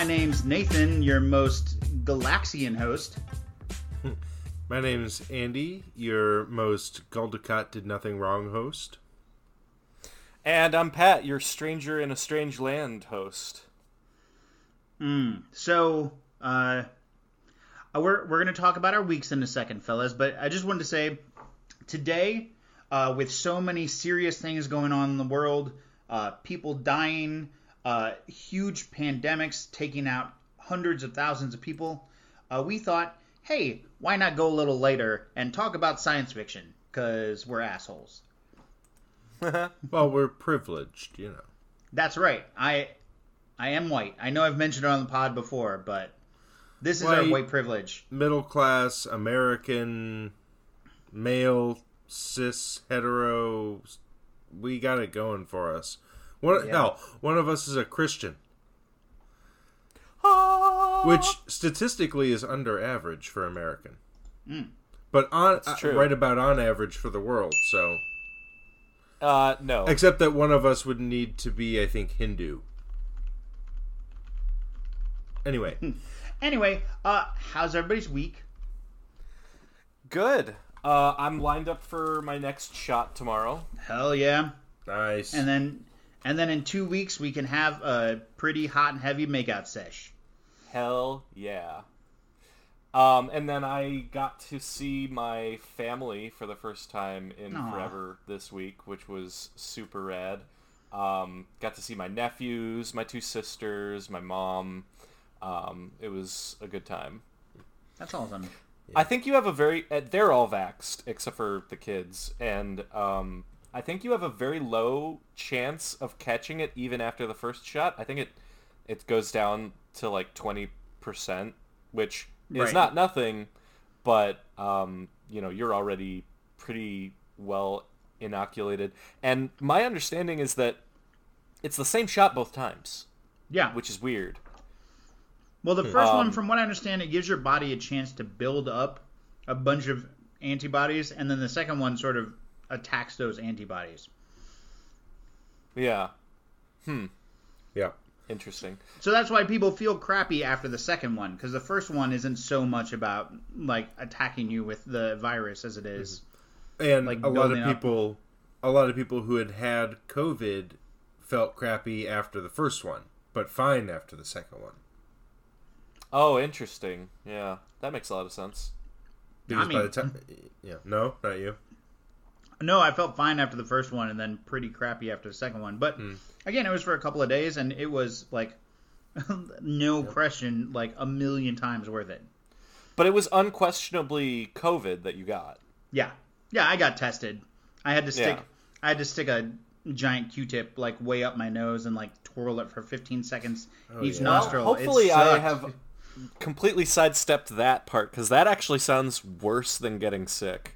Tribble Fetishes. My name's Nathan, your most Galaxian host. My name's Andy, your most Gul Dukat did nothing wrong host. And I'm Pat, your stranger in a strange land host. Mm, so, uh, we're, we're going to talk about our weeks in a second, fellas, but I just wanted to say today, uh, with so many serious things going on in the world, uh, people dying, uh, huge pandemics taking out hundreds of thousands of people, uh, we thought, hey, why not go a little later and talk about science fiction? Because we're assholes. well, we're privileged, you know. That's right. I I am white. I know I've mentioned it on the pod before, but this is White. our white privilege. Middle class, American, male, cis, hetero. We got it going for us. One, Yeah. Hell, one of us is a Christian, which statistically is under average for American. But on uh, right about on average for the world. So, Uh, no. except that one of us would need to be, I think, Hindu. Anyway, Anyway, uh, how's everybody's week? Good. Uh, I'm lined up for my next shot tomorrow. Hell yeah! nice. And then and then in two weeks we can have a pretty hot and heavy makeout sesh. Hell yeah. Um, and then I got to see my family for the first time in Aw. forever this week, which was super rad. Um, got to see my nephews, my two sisters, my mom. Um, it was a good time. That's awesome. I think you have a very. uh, They're all vaxxed except for the kids, and um, I think you have a very low chance of catching it even after the first shot. I think it it goes down to like twenty percent, which is Right. not nothing, but um, you know you're already pretty well inoculated. And my understanding is that it's the same shot both times, Yeah. which is weird. Well, the first one, Um, from what I understand, it gives your body a chance to build up a bunch of antibodies, and then the second one sort of attacks those antibodies. Yeah, Hmm. yeah. interesting. So that's why people feel crappy after the second one, because the first one isn't so much about like attacking you with the virus as it is. and like, a lot building of up. people a lot of people who had had covid felt crappy after the first one but fine after the second one Oh, interesting. Yeah, that makes a lot of sense. because by mean- the time yeah no not you No, I felt fine after the first one, and then pretty crappy after the second one. But hmm. again, it was for a couple of days, and it was like no question, like a million times worth it. But it was unquestionably COVID that you got. Yeah, yeah, I got tested. I had to stick. Yeah. I had to stick a giant Q-tip like way up my nose and like twirl it for 15 seconds oh, each yeah. nostril. It hopefully, I have completely sidestepped that part because that actually sounds worse than getting sick.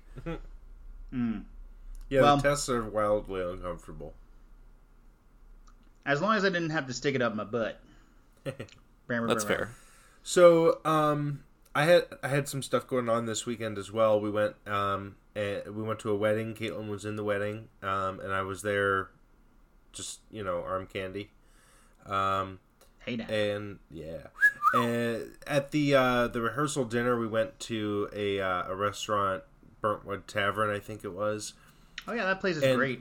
Hmm. Yeah Well- the tests are wildly uncomfortable As long as I didn't have to stick it up my butt. That's fair. so um i had i had some stuff going on this weekend as well we went um we went to a wedding caitlin was in the wedding um and i was there just you know arm candy um Hey now. and yeah and at the uh the rehearsal dinner we went to a uh, a restaurant burntwood tavern i think it was Oh yeah, that place is and- great.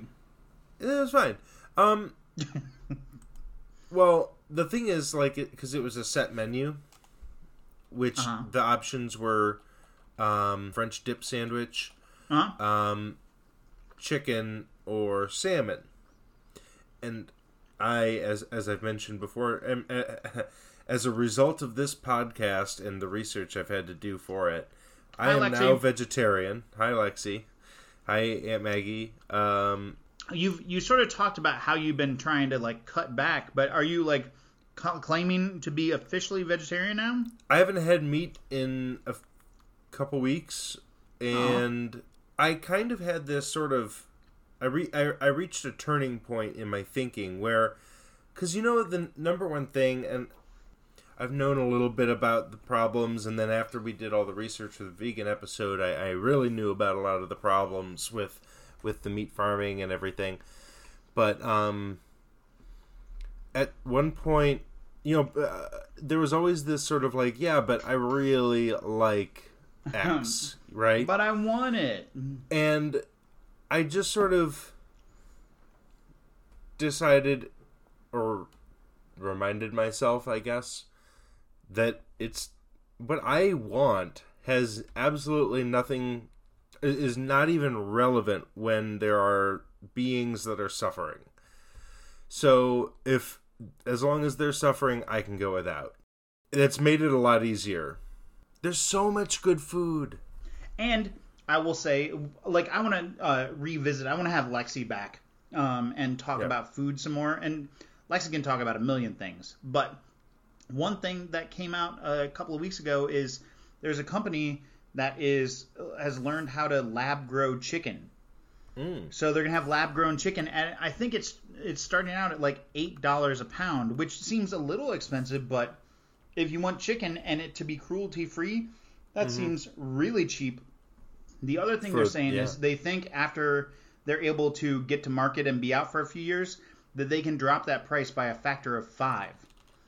it was fine um well the thing is like because it was a set menu which Uh-huh. the options were um french dip sandwich Huh? um, chicken or salmon. And I, as as I've mentioned before, am, as a result of this podcast and the research I've had to do for it, I Hi, am Lexi. now vegetarian. Hi, Lexi. Hi, Aunt Maggie. Um, You've you sort of talked about how you've been trying to like cut back, but are you like ca- claiming to be officially vegetarian now? I haven't had meat in a f- couple weeks, and I kind of had this sort of. I, re- I, I reached a turning point in my thinking where, because you know, the number one thing, and I've known a little bit about the problems, and then after we did all the research for the vegan episode, I, I really knew about a lot of the problems with with the meat farming and everything. But um, at one point, you know, uh, there was always this sort of like, yeah, but I really like X, right? But I want it. and I just sort of decided or reminded myself, I guess, that it's what I want has absolutely nothing is not even relevant when there are beings that are suffering. So if as long as they're suffering, I can go without. It's made it a lot easier. There's so much good food. And I will say, like, I want to uh, revisit. I want to have Lexi back um, and talk Yeah. about food some more. And Lexi can talk about a million things. But one thing that came out a couple of weeks ago is there's a company that is has learned how to lab grow chicken. Mm. So they're gonna have lab grown chicken, and I think it's it's starting out at like eight dollars a pound, which seems a little expensive, but if you want chicken and it to be cruelty free, that seems really cheap. The other thing they're saying yeah. is they think after they're able to get to market and be out for a few years, that they can drop that price by a factor of five.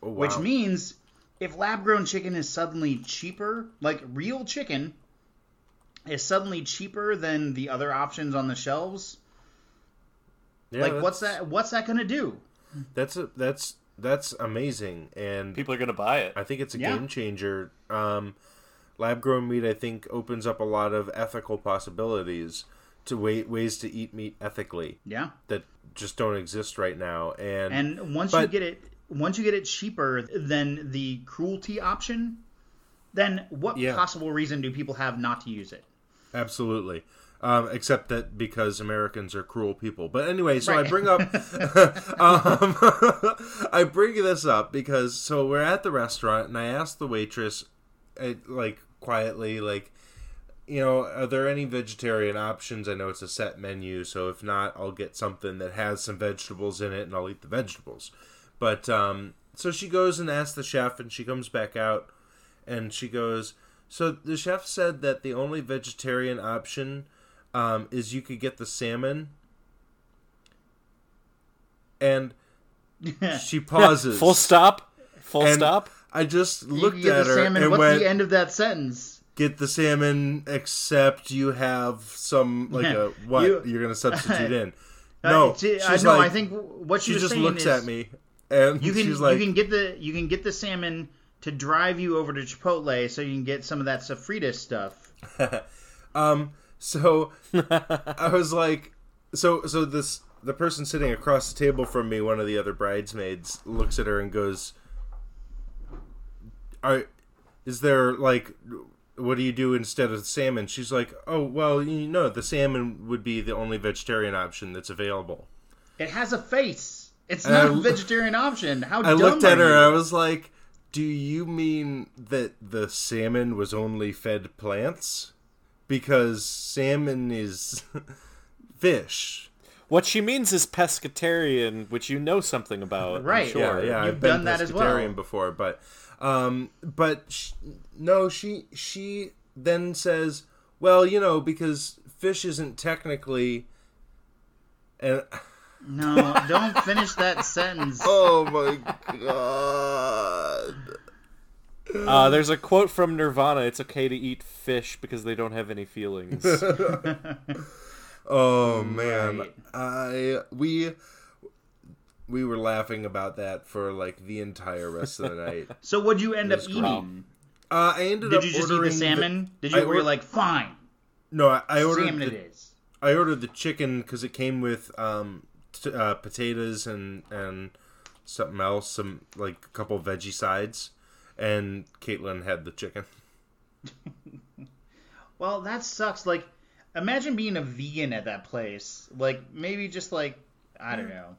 Oh, wow. Which means if lab grown chicken is suddenly cheaper, like real chicken is suddenly cheaper than the other options on the shelves, Yeah, like what's that what's that going to do? That's a, that's that's amazing, and People are gonna buy it. I think it's a Yeah. game changer. Um, lab grown meat, I think, opens up a lot of ethical possibilities to wa- ways to eat meat ethically Yeah. that just don't exist right now. And, And once you get it once you get it cheaper than the cruelty option, then what Yeah. possible reason do people have not to use it? absolutely, um, except that because Americans are cruel people. But anyway, so I bring up, um, I bring this up because so we're at the restaurant and I asked the waitress, uh, like quietly, like. you know, are there any vegetarian options? I know it's a set menu, so if not, I'll get something that has some vegetables in it and I'll eat the vegetables. But um so she goes and asks the chef and she comes back out and she goes, "So the chef said that the only vegetarian option um is you could get the salmon." And she pauses. Full stop. Full And stop. I just looked can get at the her salmon. and What's went, the end of that sentence? get the salmon except you have some like a what You- you, are gonna substitute in Uh, no t- I she's know. like I think what she, she just saying looks is at me and You can she's like you can get the you can get the salmon to drive you over to Chipotle so you can get some of that sofrita stuff. um so i was like so so this the person sitting across the table from me one of the other bridesmaids looks at her and goes are is there like what do you do instead of salmon she's like oh well you know the salmon would be the only vegetarian option that's available It has a face. It's not I- a vegetarian option. How I dumb looked at her you? and I was like, "Do you mean that the salmon was only fed plants? Because salmon is fish." What she means is pescatarian, which you know something about. I'm Right. Sure. Yeah, yeah, You've I've been done that as well. pescatarian before, but um, but sh- no, she she then says, "Well, you know, because fish isn't technically." And No, don't finish that sentence. oh my god. Uh, there's a quote from Nirvana. It's okay to eat fish because they don't have any feelings. Oh man, Right. I we we were laughing about that for like the entire rest of the night. So what'd you end up was great. eating? Uh, I ended Did up you just eat the salmon? Did you? I were you or- like, fine, No, I, I ordered salmon the, it is. I ordered the chicken because it came with um t- uh, potatoes and and something else, some like a couple veggie sides, and Caitlin had the chicken. Well, that sucks. Like, imagine being a vegan at that place. Like, maybe just like, I don't know.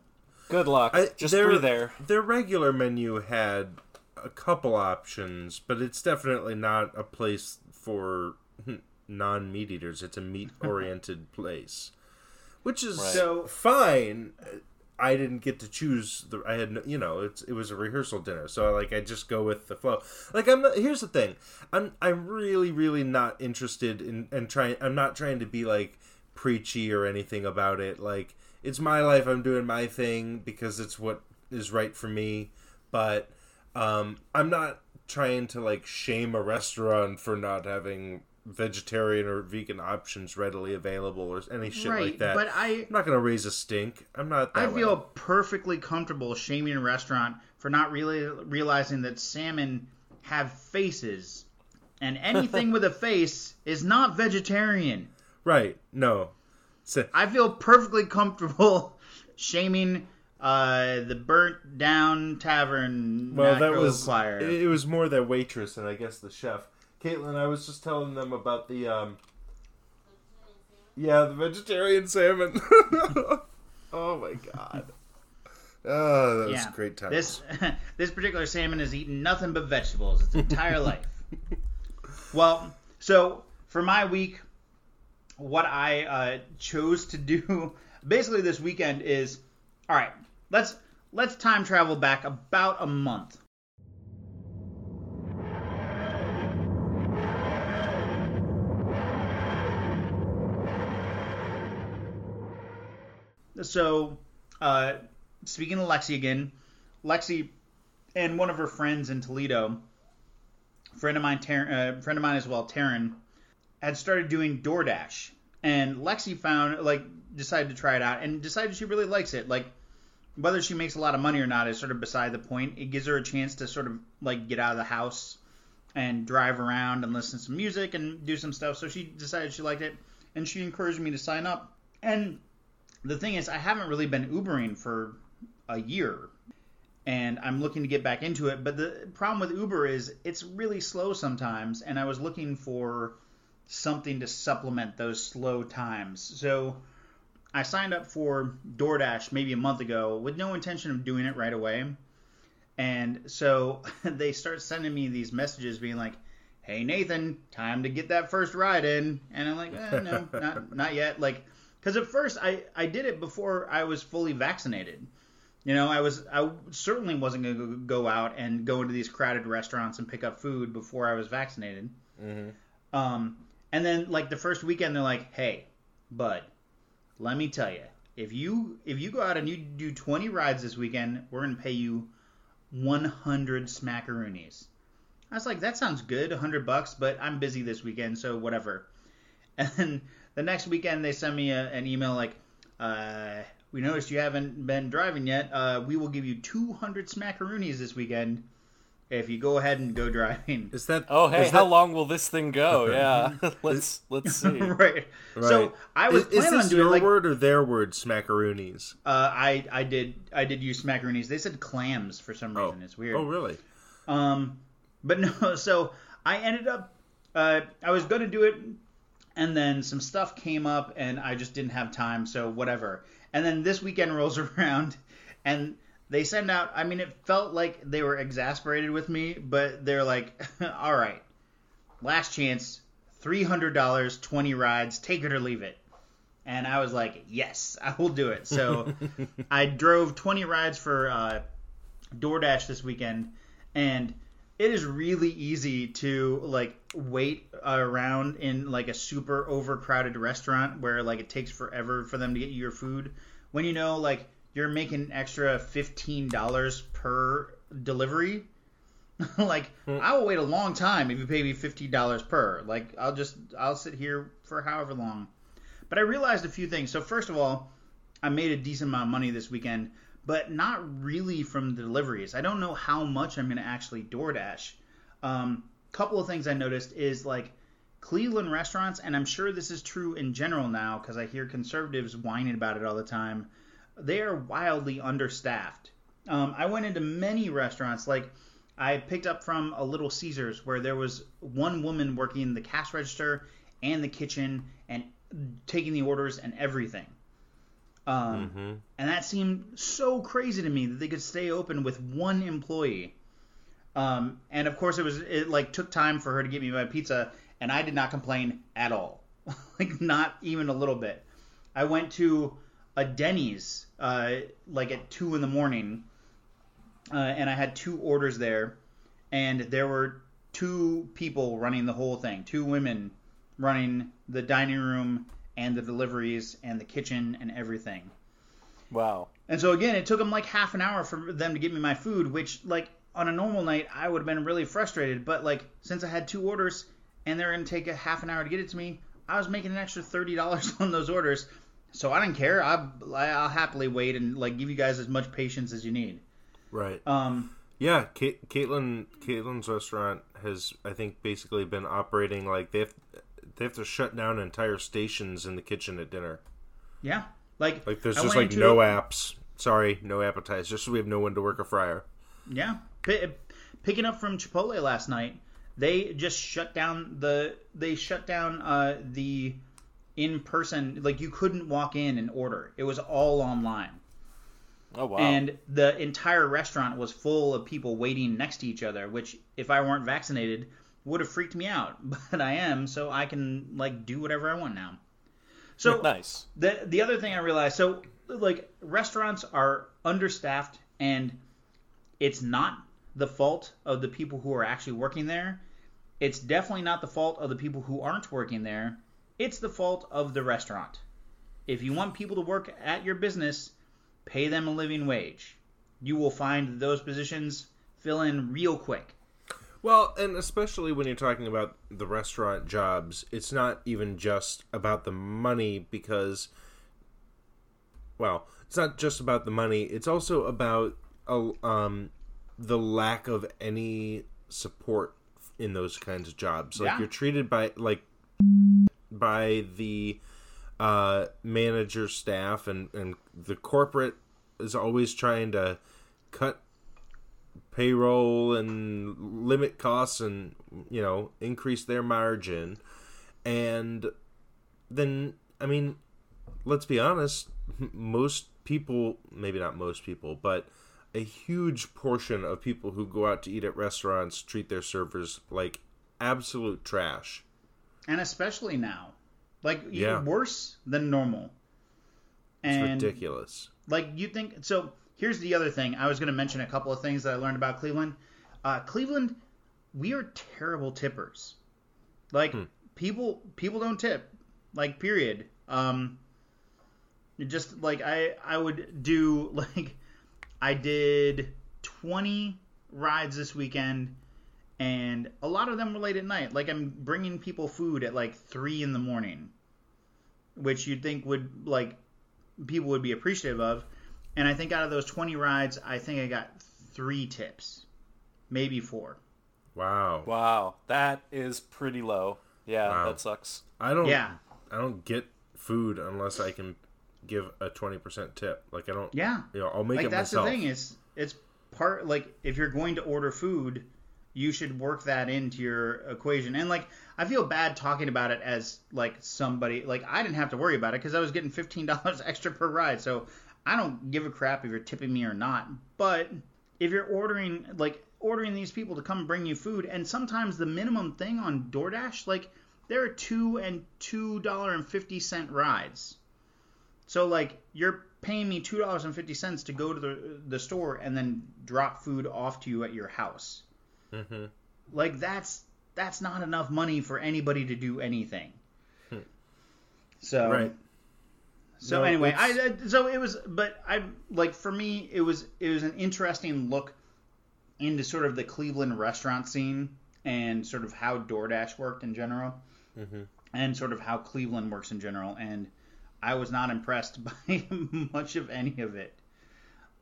Good luck. I, Just their, breathe there. Their regular menu had a couple options, but it's definitely not a place for non meat eaters. It's a meat oriented place, which is Right. So- fine. I didn't get to choose the. I had no, you know, it's it was a rehearsal dinner, so like I just go with the flow. Like I'm. Not, here's the thing. I'm I'm really really not interested in and trying. I'm not trying to be like preachy or anything about it. Like it's my life. I'm doing my thing because it's what is right for me, but um, I'm not trying to like shame a restaurant for not having vegetarian or vegan options readily available or any shit right, like that. but I I'm not gonna raise a stink. I'm not. That I way. feel perfectly comfortable shaming a restaurant for not really realizing that salmon have faces, and anything with a face is not vegetarian. right. No, so, I feel perfectly comfortable shaming uh, the burnt down tavern. well, that was choir. it, it was more the waitress and I guess the chef. Caitlin, I was just telling them about the um. Yeah, the vegetarian salmon. oh my god. Oh, that was yeah, great time. This this particular salmon has eaten nothing but vegetables its entire life. Well, so for my week, what I uh, chose to do basically this weekend is all right. Let's let's time travel back about a month. So, uh, speaking of Lexi again, Lexi and one of her friends in Toledo, friend of mine, Tar- uh, friend of mine as well, Taryn, had started doing DoorDash, and Lexi found like decided to try it out and decided she really likes it. Like whether she makes a lot of money or not is sort of beside the point. It gives her a chance to sort of like get out of the house and drive around and listen to some music and do some stuff. So she decided she liked it, and she encouraged me to sign up. And the thing is, I haven't really been Ubering for a year, and I'm looking to get back into it. But the problem with Uber is it's really slow sometimes, and I was looking for something to supplement those slow times. So I signed up for DoorDash maybe a month ago with no intention of doing it right away. And so they start sending me these messages being like, "Hey Nathan, time to get that first ride in." And I'm like, eh, "No, not not yet." Like cuz at first I I did it before I was fully vaccinated. You know, I was I certainly wasn't going to go out and go into these crowded restaurants and pick up food before I was vaccinated. Mhm. Um and then like the first weekend they're like, "Hey, bud, let me tell you, if you if you go out and you do 20 rides this weekend, we're gonna pay you 100 smackaroonies. I was like, that sounds good, 100 bucks, but I'm busy this weekend, so whatever. And then the next weekend they send me a, an email like, uh, we noticed you haven't been driving yet. Uh, we will give you 200 smackaroonies this weekend if you go ahead and go driving. Is that? Oh, hey, how that- long will this thing go? Yeah, let's let's see. right. Right. So I was is, is planning this on doing your like word or their word? Smackaroonies. Uh, I I did I did use smackaroonies. They said clams for some reason. Oh. reason. It's weird. Oh, really? Um, but no. So I ended up. Uh, I was gonna do it, and then some stuff came up, and I just didn't have time. So whatever. And then this weekend rolls around, and they send out. I mean, it felt like they were exasperated with me, but they're like, "All right, last chance, three hundred dollars, twenty rides, take it or leave it." And I was like, "Yes, I will do it." So I drove twenty rides for uh, DoorDash this weekend, and it is really easy to like wait around in like a super overcrowded restaurant where like it takes forever for them to get you your food when you know like you're making an extra $15 per delivery. Like hmm. I will wait a long time if you pay me $15 per. Like I'll just I'll sit here for however long. But I realized a few things. So first of all I made a decent amount of money this weekend but not really from the deliveries. I don't know how much I'm going to actually DoorDash. Um, couple of things I noticed is like Cleveland restaurants, and I'm sure this is true in general now because I hear conservatives whining about it all the time. They are wildly understaffed. Um, I went into many restaurants, like I picked up from a Little Caesars where there was one woman working the cash register and the kitchen and taking the orders and everything. Um, Mm-hmm. and that seemed so crazy to me that they could stay open with one employee. Um, and of course, it was it like took time for her to get me my pizza, and I did not complain at all, like not even a little bit. I went to a Denny's uh, like at two in the morning, uh, and I had two orders there, and there were two people running the whole thing, two women running the dining room and the deliveries and the kitchen and everything. Wow. And so again, it took them like half an hour for them to get me my food, which like on a normal night I would have been really frustrated. But like since I had two orders and they're gonna take a half an hour to get it to me, I was making an extra thirty dollars on those orders. So I didn't care. I I'll happily wait and like give you guys as much patience as you need. Right. Um, Yeah, Caitlin Caitlin's restaurant has I think basically been operating like they have they have to shut down entire stations in the kitchen at dinner. yeah, like Like there's I just like no a- apps. Sorry, no appetizers. Just so we have no one to work a fryer. Yeah, P- picking up from Chipotle last night, they just shut down the they shut down uh, the in person like you couldn't walk in and order. It was all online. Oh wow. And the entire restaurant was full of people waiting next to each other, which if I weren't vaccinated would have freaked me out. But I am, so I can like do whatever I want now. So nice. the the other thing I realized, so like restaurants are understaffed, and it's not the fault of the people who are actually working there. It's definitely not the fault of the people who aren't working there. It's the fault of the restaurant. If you want people to work at your business, pay them a living wage. You will find those positions fill in real quick. Well, and especially when you're talking about the restaurant jobs, it's not even just about the money because, well, it's not just about the money. It's also about um, the lack of any support in those kinds of jobs. Like Yeah. you're treated by like by the uh, manager staff and and the corporate is always trying to cut payroll and limit costs and you know increase their margin and then i mean let's be honest most people maybe not most people but a huge portion of people who go out to eat at restaurants treat their servers like absolute trash And especially now. Like Yeah. worse than normal. it's ridiculous like you think so here's the other thing. I was going to mention a couple of things that i learned about cleveland. Uh, cleveland we are terrible tippers. Like people people don't tip. Like period. Um just like i i would do like i did 20 rides this weekend and a lot of them were late at night. Like i'm bringing people food at like 3 in the morning which you'd think would like people would be appreciative of. And I think out of those 20 rides, I think I got three tips, maybe four. wow Wow. That is pretty low. Yeah, Wow. that sucks. i don't Yeah, i don't get food unless i can give a 20% tip like i don't yeah. you know i'll make Like it that's myself the thing is it's part like if you're going to order food, you should work that into your equation. And like I feel bad talking about it as like somebody like I didn't have to worry about it because I was getting fifteen dollars extra per ride, so I don't give a crap if you're tipping me or not. But if you're ordering like ordering these people to come bring you food, and sometimes the minimum thing on DoorDash, like there are two and two dollar and fifty cent rides. So like you're paying me two dollars and fifty cents to go to the the store and then drop food off to you at your house. hmm Like that's that's not enough money for anybody to do anything. So right so No, anyway, I I- so it was, but I like for me it was it was an interesting look into sort of the Cleveland restaurant scene and sort of how DoorDash worked in general, hmm and sort of how Cleveland works in general, and I was not impressed by much of any of it.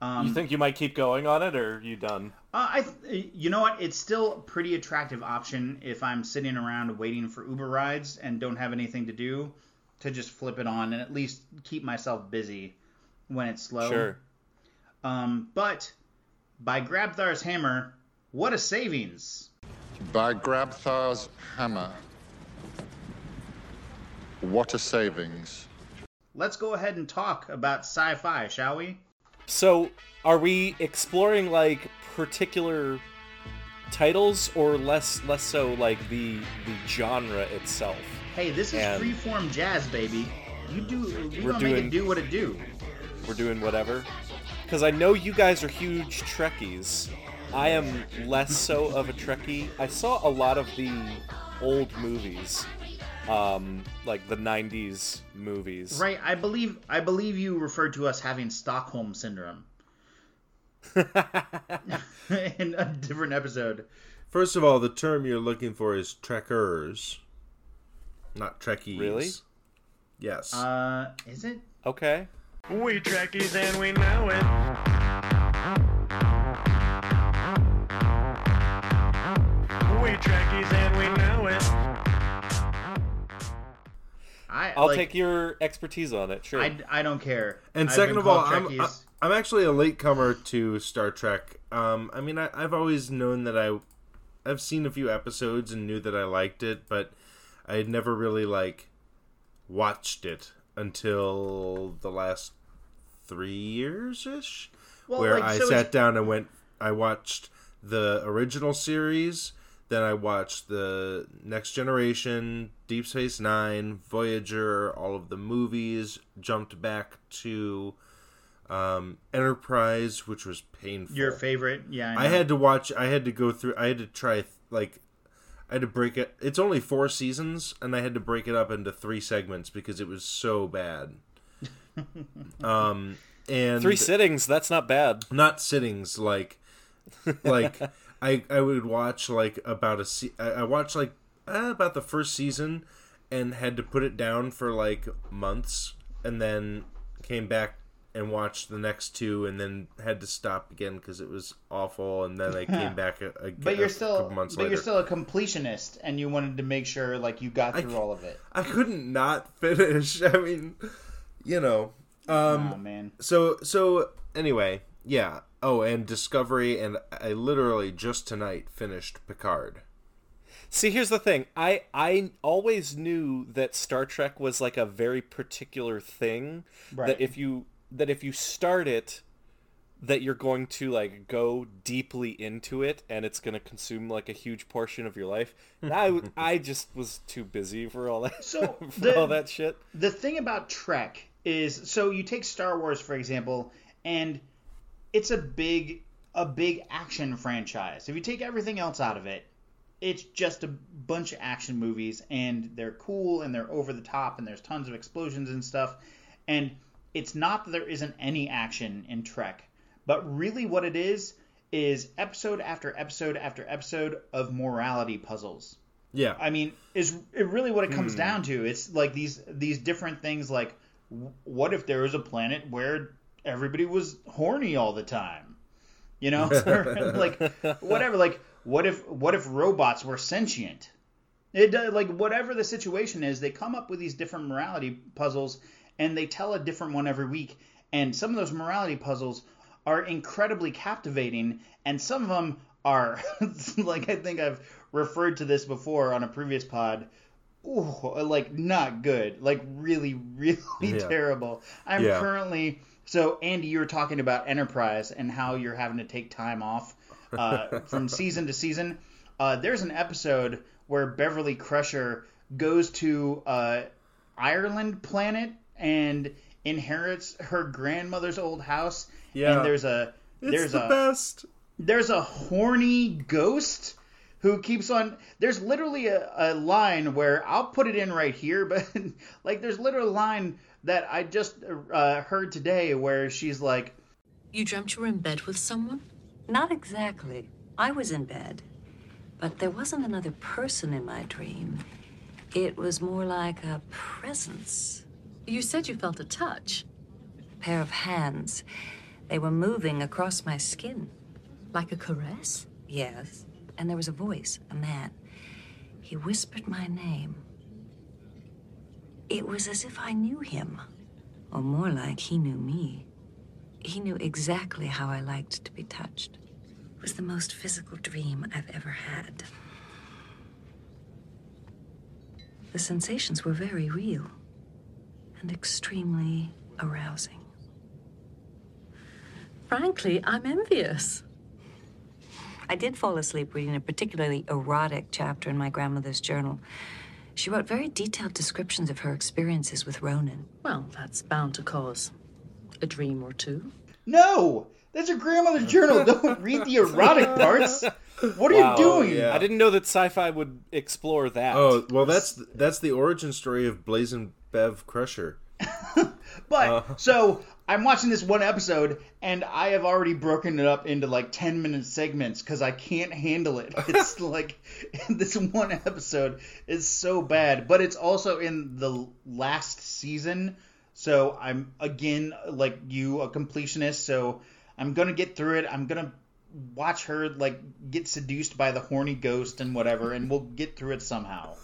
Um, you think you might keep going on it, or are you done? Uh, I, you know what? It's still a pretty attractive option if I'm sitting around waiting for Uber rides and don't have anything to do, to just flip it on and at least keep myself busy when it's slow. Sure. Um, but by Grabthar's hammer, what a savings! By Grabthar's hammer. What a savings. Let's go ahead and talk about sci-fi, shall we? So, are we exploring like particular titles, or less less so like the the genre itself? Hey, this is And- freeform jazz, baby. You do. We We're gonna make doing- it do what it do. We're doing whatever. Because I know you guys are huge Trekkies. I am less so of a Trekkie. I saw a lot of the old movies, um, like the '90s movies. Right. I believe I believe you referred to us having Stockholm syndrome in a different episode. First of all, the term you're looking for is trekkers, not trekkies. Really? Yes. Uh, is it? Okay. We trekkies and we know it. We trekkies and we know it. I I'll like, take your expertise on it. Sure. I, I don't care. and I've second of all, called I'm I'm actually a latecomer to Star Trek. Um, I mean, I, I've always known that I, I've seen a few episodes and knew that I liked it, but I had never really like watched it until the last three years ish, Well, where like, I so sat down and went. I watched the original series. Then I watched the Next Generation, Deep Space Nine, Voyager, all of the movies. Jumped back to um, Enterprise, which was painful. Your favorite? Yeah. I know. had to watch. I had to go through. I had to try like. I had to break it. It's only four seasons, and I had to break it up into three segments because it was so bad. um, and Three sittings. That's not bad. not sittings like like I I would watch like about a se- I, I watched like uh, about the first season and had to put it down for like months and then came back and watched the next two and then had to stop again because it was awful and then I came back a, a, But you're a still, couple months but later. you're still a completionist, and you wanted to make sure like you got through c- all of it. I couldn't not finish. I mean, you know. Um, oh man. So so anyway, yeah. Oh, and Discovery, and I literally just tonight finished Picard. See, here's the thing. I I always knew that Star Trek was like a very particular thing. Right. That if you that if you start it, that you're going to like go deeply into it, and it's going to consume like a huge portion of your life. Hmm. I I w- I just was too busy for all that. So, for the- all that shit. the thing about Trek is so you take Star Wars for example, and it's a big a big action franchise. If you take everything else out of it, it's just a bunch of action movies and they're cool and they're over the top and there's tons of explosions and stuff. And it's not that there isn't any action in Trek, but really what it is is episode after episode after episode of morality puzzles. Yeah, I mean, is it really what it comes hmm. down to? It's like these these different things. Like, what if there was a planet where everybody was horny all the time? You know, like whatever. Like, what if what if robots were sentient? It does, like whatever the situation is, they come up with these different morality puzzles, and they tell a different one every week. And some of those morality puzzles are incredibly captivating, and some of them are like I think I've referred to this before on a previous pod. Ooh, like not good, like really, really Yeah. terrible. I'm Yeah. currently so Andy, you were talking about Enterprise and how you're having to take time off uh, from season to season. Uh, there's an episode where Beverly Crusher goes to uh, Ireland planet and inherits her grandmother's old house. Yeah. And there's a it's there's the a best. there's a horny ghost who keeps on there's literally a, a line where i'll put it in right here but like there's literally a line that i just uh, heard today where she's like You dreamt you were in bed with someone? Not exactly. I was in bed, but there wasn't another person in my dream. It was more like a presence, You said you felt a touch, a pair of hands. They were moving across my skin. like a caress. Yes. And there was a voice, a man. He whispered my name. It was as if I knew him, or more like he knew me. He knew exactly how I liked to be touched. It was the most physical dream I've ever had. The sensations were very real and extremely arousing. Frankly, I'm envious. I did fall asleep reading a particularly erotic chapter in my grandmother's journal. She wrote very detailed descriptions of her experiences with Ronin. Well, that's bound to cause a dream or two. no that's your grandmother's journal don't read the erotic parts What are Wow. you doing? yeah. I didn't know that sci-fi would explore that. Oh well, that's that's the origin story of Blazing Bev Crusher. But Uh-huh. so I'm watching this one episode, and I have already broken it up into like 10 minute segments because I can't handle it. It's like this one episode is so bad, but it's also in the last season. So I'm again like you, a completionist. So I'm gonna get through it. I'm gonna watch her like get seduced by the horny ghost and whatever, and we'll get through it somehow.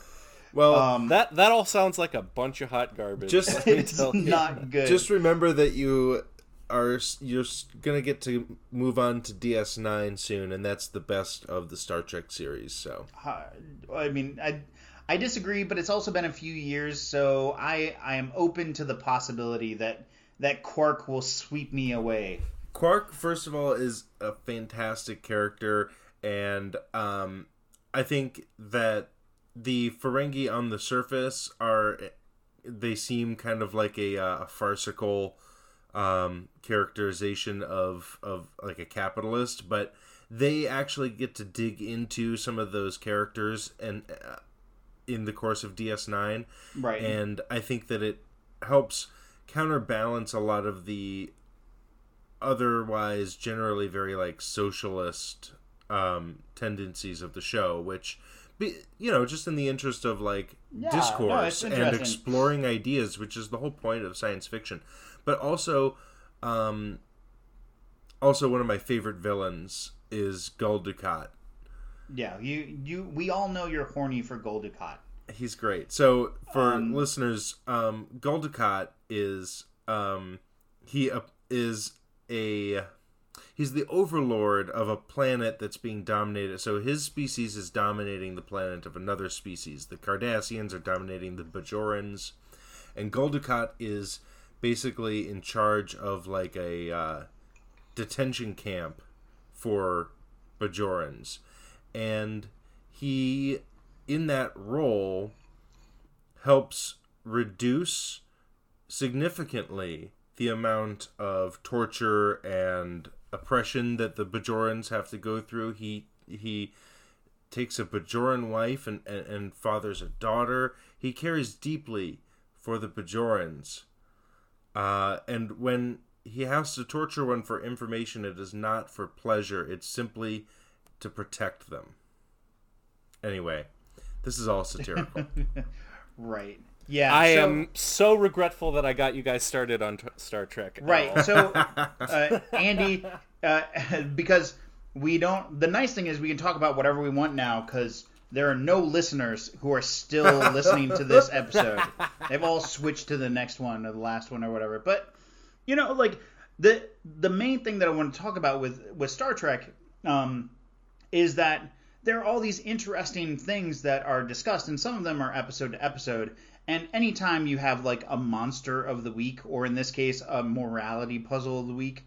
Well, Um, that that all sounds like a bunch of hot garbage. Just- it's not good. just remember that you are you're gonna get to move on to DS9 soon, and that's the best of the Star Trek series. So Uh, I mean, I I disagree, but it's also been a few years, so I I am open to the possibility that that Quark will sweep me away. Quark, first of all, is a fantastic character, and um, I think that the Ferengi on the surface are they seem kind of like a, uh, a farcical um, characterization of of like a capitalist, but they actually get to dig into some of those characters and uh, in the course of DS9 Right. and I think that it helps counterbalance a lot of the otherwise generally very like socialist um, tendencies of the show, which be, you know just in the interest of like Yeah, discourse it's and exploring ideas, which is the whole point of science fiction, but also um, also one of my favorite villains is Gul Dukat. yeah, you you we all know you're horny for Gul Dukat. He's great. So for Um, listeners, um, Gul Dukat is um, he uh, is a he's the overlord of a planet that's being dominated. So his species is dominating the planet of another species. The Cardassians are dominating the Bajorans, and Gul Dukat is basically in charge of like a uh, detention camp for Bajorans, and he in that role helps reduce significantly the amount of torture and oppression that the Bajorans have to go through. He he takes a Bajoran wife and, and, and fathers a daughter. He cares deeply for the Bajorans. Uh, and when he has to torture one for information, it is not for pleasure. It's simply to protect them. Anyway, this is all satirical. Right. Yeah. I so- am so regretful that I got you guys started on t- Star Trek. Right. So, uh, Andy, uh, because we don't. The nice thing is we can talk about whatever we want now because there are no listeners who are still listening to this episode. They've all switched to the next one or the last one or whatever. But you know, like the the main thing that I want to talk about with with Star Trek um, is that there are all these interesting things that are discussed, and some of them are episode to episode. And anytime you have like a monster of the week, or in this case, a morality puzzle of the week,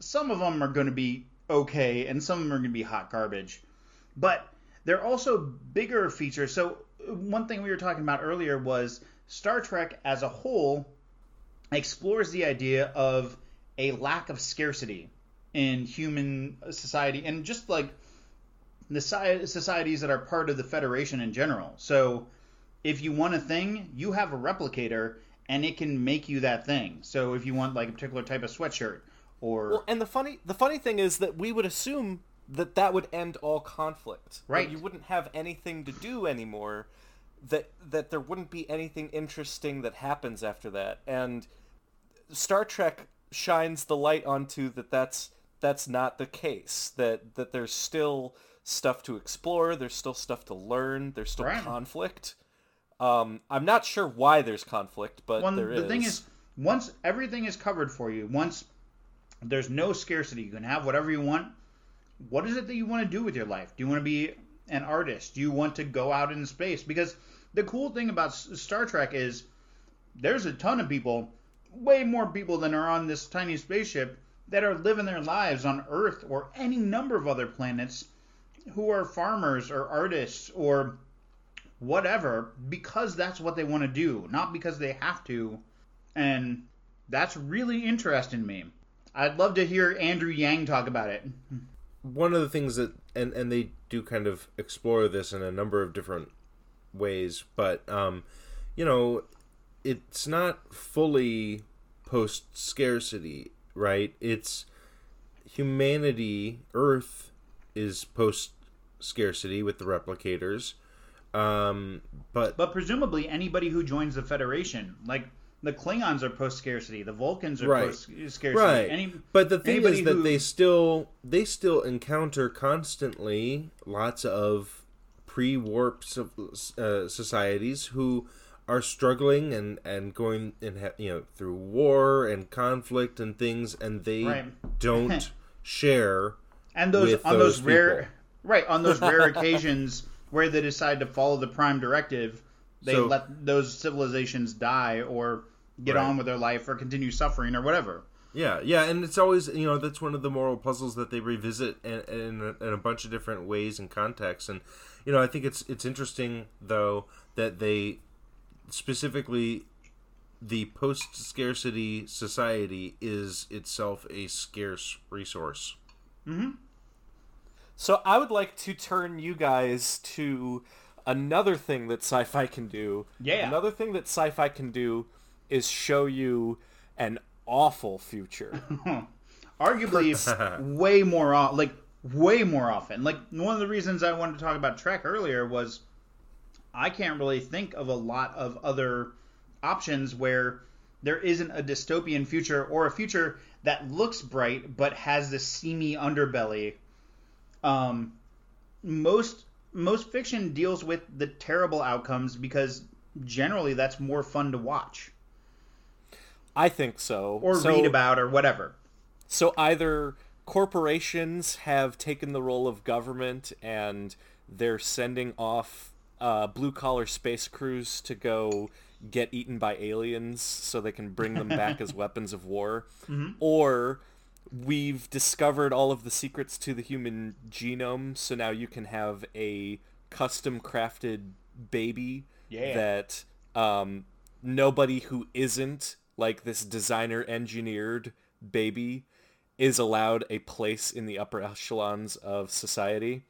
some of them are going to be okay, and some of them are going to be hot garbage. But there are also bigger features. So one thing we were talking about earlier was Star Trek as a whole explores the idea of a lack of scarcity in human society and just like the societies that are part of the Federation in general. So if you want a thing, you have a replicator and it can make you that thing. So if you want like a particular type of sweatshirt or Well, and the funny the funny thing is that we would assume that that would end all conflict. that Right. you wouldn't have anything to do anymore. That that there wouldn't be anything interesting that happens after that. And Star Trek shines the light onto that that's that's not the case. That that there's still stuff to explore, there's still stuff to learn, there's still Right. conflict. Um, I'm not sure why there's conflict, but One, there the thing is, once everything is covered for you, once there's no scarcity, you can have whatever you want. What is it that you want to do with your life? Do you want to be an artist? Do you want to go out in space? Because the cool thing about Star Trek is there's a ton of people, way more people than are on this tiny spaceship, that are living their lives on Earth or any number of other planets who are farmers or artists or whatever because that's what they want to do, not because they have to. And that's really interesting to me. I'd love to hear Andrew Yang talk about it. one of the things that and and they do kind of explore this in a number of different ways, but um, you know, it's not fully post scarcity, right? It's humanity, Earth is post scarcity with the replicators. Um, but But presumably, anybody who joins the Federation, like the Klingons, are post scarcity. The Vulcans are Right. post scarcity. right Any, but the thing is that who- they still they still encounter constantly lots of pre-warp uh, societies who are struggling and and going and ha- you know through war and conflict and things and they Right. don't share and those on those, those rare people. right on those rare occasions where they decide to follow the Prime Directive, they So- let those civilizations die or get Right. on with their life or continue suffering or whatever. Yeah, yeah, and it's always you know that's one of the moral puzzles that they revisit in, in, a, in a bunch of different ways and contexts, and you know I think it's it's interesting though that they specifically the post scarcity society is itself a scarce resource. Mm-hmm. So I would like to turn you guys to another thing that sci-fi can do. Yeah. Another thing that sci-fi can do is show you an awful future. Arguably, way more o- like way more often. Like one of the reasons I wanted to talk about Trek earlier was I can't really think of a lot of other options where there isn't a dystopian future or a future that looks bright but has this seamy underbelly. Um, most most fiction deals with the terrible outcomes because generally that's more fun to watch I think so. or So- read about or whatever. So either corporations have taken the role of government and they're sending off uh, blue collar space crews to go get eaten by aliens so they can bring them back as weapons of war, or we've discovered all of the secrets to the human genome, so now you can have a custom crafted baby Yeah. that um, nobody who isn't like this designer engineered baby is allowed a place in the upper echelons of society.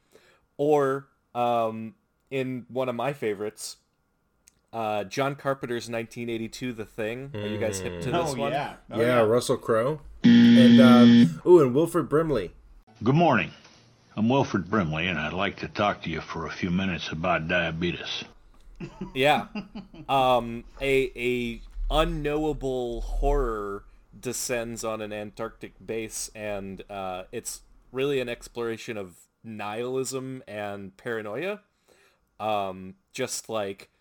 Or um, in one of my favorites uh, john carpenter's 1982 the thing. Are you guys hip to this Oh one? yeah, Oh, yeah, Russell Crowe and um, ooh, and Wilford Brimley. Good morning. I'm Wilford Brimley, and I'd like to talk to you for a few minutes about diabetes. yeah um a a unknowable horror descends on an antarctic base and uh it's really an exploration of nihilism and paranoia um just like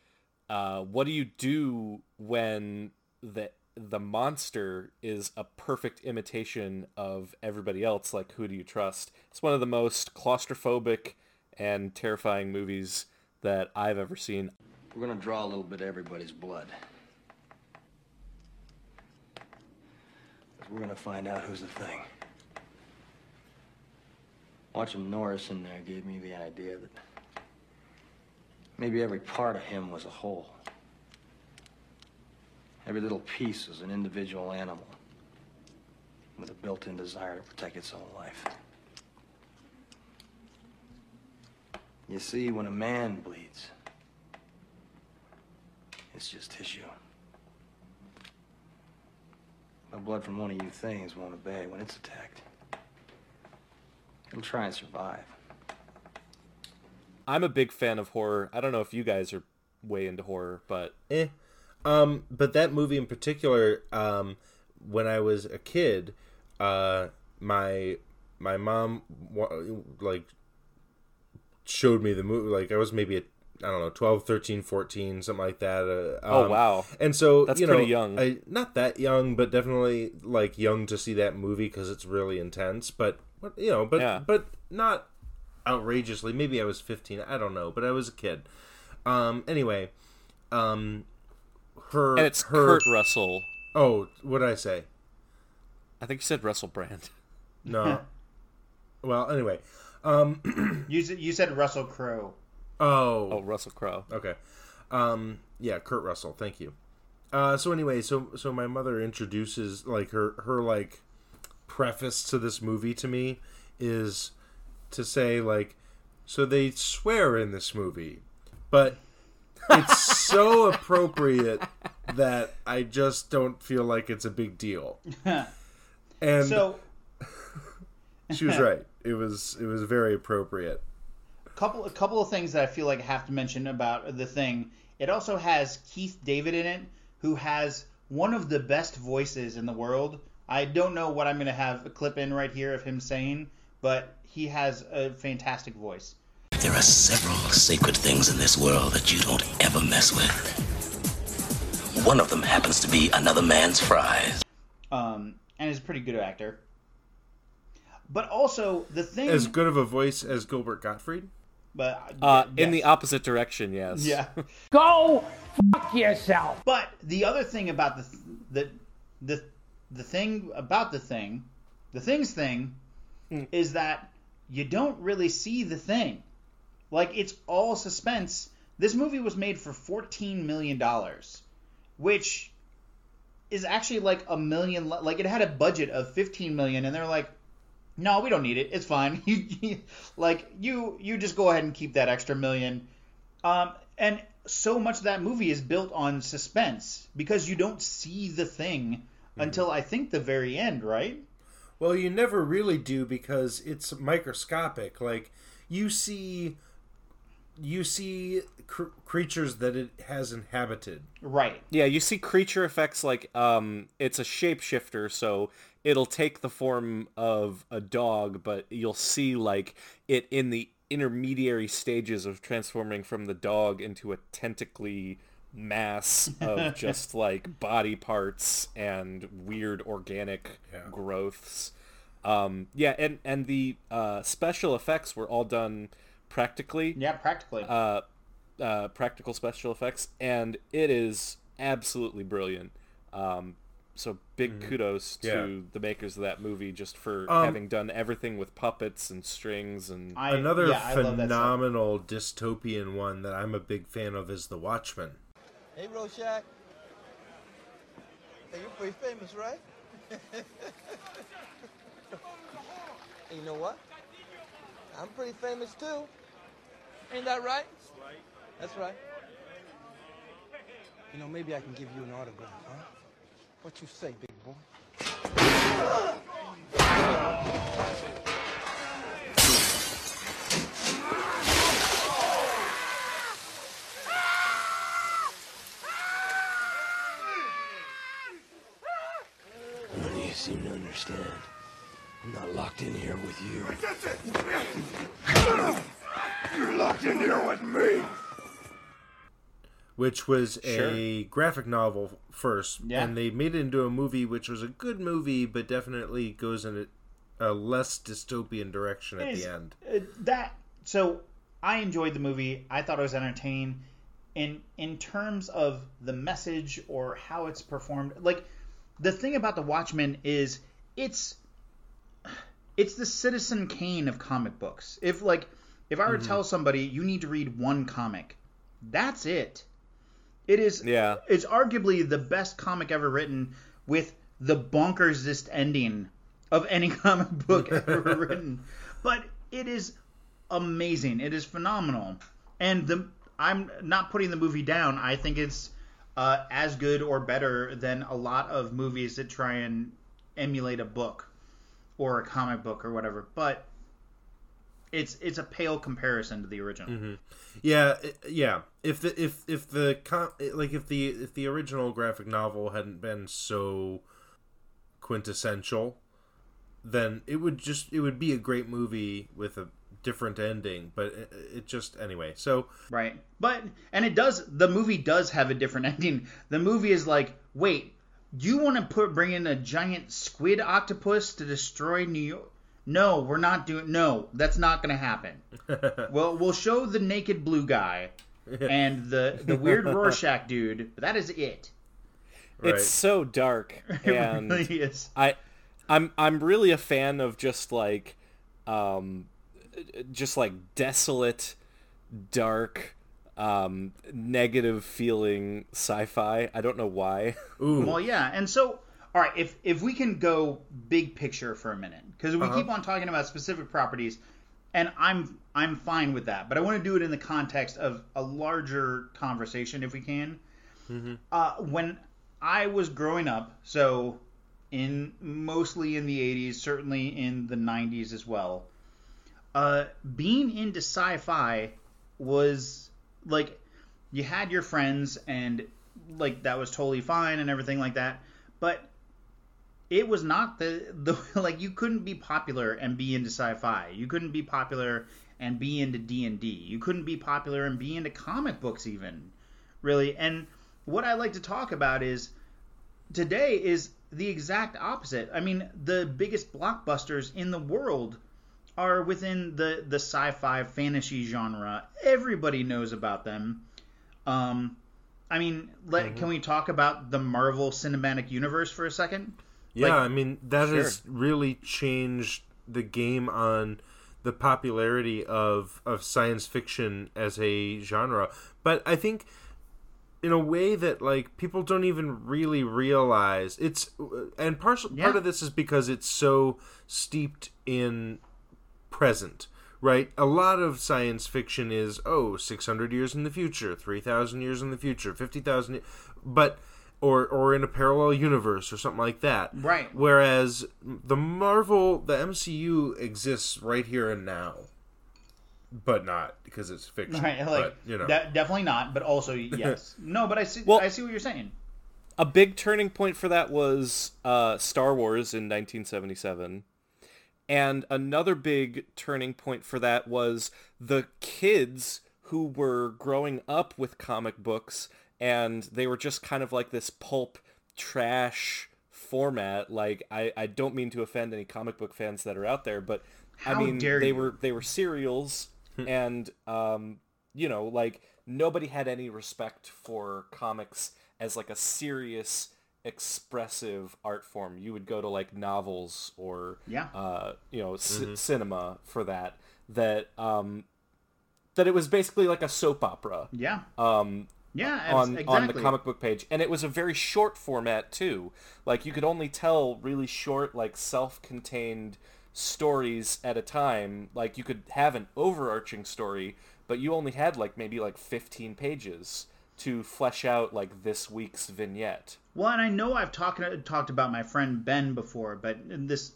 uh what do you do when the the monster is a perfect imitation of everybody else like who do you trust it's one of the most claustrophobic and terrifying movies that i've ever seen We're gonna draw a little bit of everybody's blood. we're gonna find out who's the thing. Watching Norris in there gave me the idea that maybe every part of him was a whole. Every little piece is an individual animal with a built-in desire to protect its own life. You see, when a man bleeds, it's just tissue. The blood from one of you things won't obey when it's attacked. It'll try and survive. I'm a big fan of horror. I don't know if you guys are way into horror, but Eh. Um, but that movie in particular, um, when I was a kid, uh, my my mom like showed me the movie. Like I was maybe a I don't know 12, 13, 14, something like that. Uh, Oh, um, wow. And so That's you know, pretty young. I, not that young, but definitely like young to see that movie because it's really intense. But you know, but Yeah. but not outrageously. Maybe I was fifteen. I don't know, but I was a kid. Um. Anyway, um, her and it's her. Kurt Russell. Oh, what did I say? I think you said Russell Brand. No. well, anyway. Um. You said, you said Russell Crowe. Oh. Oh, Russell Crowe. Okay. Um. Yeah, Kurt Russell. Thank you. Uh. So anyway, so so my mother introduces like her her like preface to this movie to me is to say like, so they swear in this movie, but it's so appropriate that I just don't feel like it's a big deal. And so she was right. It was it was very appropriate. couple a couple of things that I feel like I have to mention about the thing. It also has Keith David in it, who has one of the best voices in the world. I don't know what I'm going to have a clip in right here of him saying, but he has a fantastic voice. There are several sacred things in this world that you don't ever mess with. One of them happens to be another man's fries. Um, and he's a pretty good actor. But also the thing, As good of a voice as Gilbert Gottfried. but Uh, in yes. the opposite direction, yes. Yeah. Go fuck yourself. But the other thing about the the the the thing about the thing, the things thing, is that you don't really see the thing. Like it's all suspense. This movie was made for fourteen million dollars, which is actually like a million. Like it had a budget of fifteen million, and they're like, "No, we don't need it. It's fine. You, like you, you just go ahead and keep that extra million. Um, and so much of that movie is built on suspense because you don't see the thing until I think the very end, right? Well, you never really do because it's microscopic. Like you see, you see cr- creatures that it has inhabited. Right. Yeah, you see creature effects like um it's a shapeshifter, so it'll take the form of a dog, but you'll see like it in the intermediary stages of transforming from the dog into a tentacly mass of just like body parts and weird organic growths. Um yeah, and and the uh special effects were all done practically Yeah, practically. uh, uh, practical special effects, and it is absolutely brilliant. Um, so big kudos to. Yeah. the makers of that movie just for Um, having done everything with puppets and strings and I, Another yeah, I love that stuff. phenomenal dystopian one that I'm a big fan of is The Watchmen. Hey, Rorschach. Hey, you're pretty famous, right? and you know what? I'm pretty famous too. Ain't that right? That's right. That's right. You know, maybe I can give you an autograph, huh? What you say, big boy? None of you seem to understand. I'm not locked in here with you. You're locked in here with me. which was a graphic novel first, Yeah. and they made it into a movie, which was a good movie, but definitely goes in a, a less dystopian direction at Is- the end. uh, that so I enjoyed the movie. I thought it was entertaining. In in terms of the message or how it's performed, like the thing about the Watchmen is it's it's the Citizen Kane of comic books. If like if I were to tell somebody you need to read one comic, that's it. It is Yeah. it's arguably the best comic ever written with the bonkersest ending of any comic book ever written. But it is amazing. It is phenomenal. And the I'm not putting the movie down. I think it's uh, as good or better than a lot of movies that try and emulate a book or a comic book or whatever. But it's it's a pale comparison to the original. Mm-hmm. Yeah, i- yeah. If the if if the com- like if the if the original graphic novel hadn't been so quintessential, then it would just it would be a great movie with a different ending. But it, it just anyway. So Right. But and it does the movie does have a different ending. The movie is like, wait, you want to put bring in a giant squid octopus to destroy New York? No, we're not doing no, that's not going to happen. well, we'll show the naked blue guy and the the weird Rorschach dude. But that is it. Right. it's so dark It and really is. I I'm I'm really a fan of just like um just like desolate dark um negative feeling sci-fi. I don't know why. ooh, Well, yeah, and so all right, if if we can go big picture for a minute, because we Uh-huh. keep on talking about specific properties, and I'm I'm fine with that. But I want to do it in the context of a larger conversation, if we can. Mm-hmm. Uh, when I was growing up, so in mostly in the 80s, certainly in the 90s as well. Uh, being into sci-fi was like you had your friends and like that was totally fine and everything like that, but it was not the the like you couldn't be popular and be into sci-fi. You couldn't be popular and be into D&D. You couldn't be popular and be into comic books even. Really. And what I like to talk about is today is the exact opposite. I mean, the biggest blockbusters in the world are within the the sci-fi fantasy genre. Everybody knows about them. Um, I mean, let, Mm-hmm. can we talk about the Marvel Cinematic Universe for a second? Yeah, Like- I mean that Sure. has really changed the game on the popularity of of science fiction as a genre. But I think in a way that like people don't even really realize it's and partial part of this is because it's so steeped in present right a lot of science fiction is oh 600 years in the future 3000 years in the future 50000 ye- but or or in a parallel universe or something like that Right. whereas the marvel the mcu exists right here and now but not because it's fiction Right, like but, you know de- definitely not, but also yes. no, but I see Well- I see what you're saying. a big turning point for that was uh, Star Wars in 1977. And another big turning point for that was the kids who were growing up with comic books and they were just kind of like this pulp trash format. Like I, I don't mean to offend any comic book fans that are out there, but I mean dare they you. were they were serials and um you know like nobody had any respect for comics as like a serious expressive art form you would go to like novels or Yeah. uh you know c- Mhm. cinema for that that um that it was basically like a soap opera Yeah. um Yeah, uh, abs- on on the comic book page. And it was a very short format too. Like you could only tell really short like self-contained stories at a time. Like you could have an overarching story but you only had like maybe like 15 pages to flesh out like this week's vignette. Well, and I know I've talked uh, talked about my friend Ben before, but this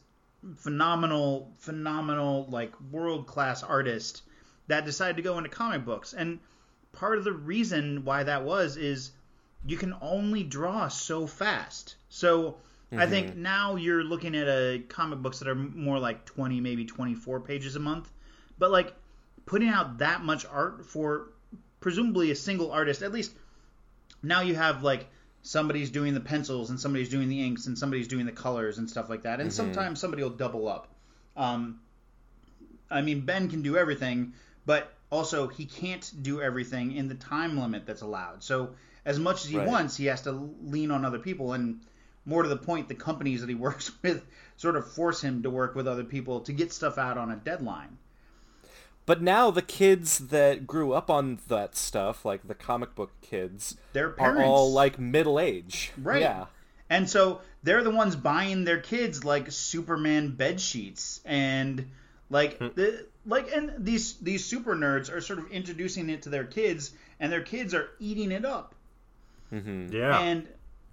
phenomenal, phenomenal, like world class artist that decided to go into comic books, and part of the reason why that was is you can only draw so fast. So I think now you're looking at a comic books that are more like 20, maybe 24 pages a month, but like putting out that much art for presumably a single artist, at least now you have like somebody's doing the pencils and somebody's doing the inks and somebody's doing the colors and stuff like that. And Mhm. sometimes somebody will double up. Um, I mean, Ben can do everything, but also he can't do everything in the time limit that's allowed. So as much as he Right. wants, he has to lean on other people. And more to the point, the companies that he works with sort of force him to work with other people to get stuff out on a deadline. but now the kids that grew up on that stuff like the comic book kids Their parents are all like middle age Right. yeah And so they're the ones buying their kids like Superman bed sheets and like the like and these these super nerds are sort of introducing it to their kids and their kids are eating it up. mm-hmm. yeah And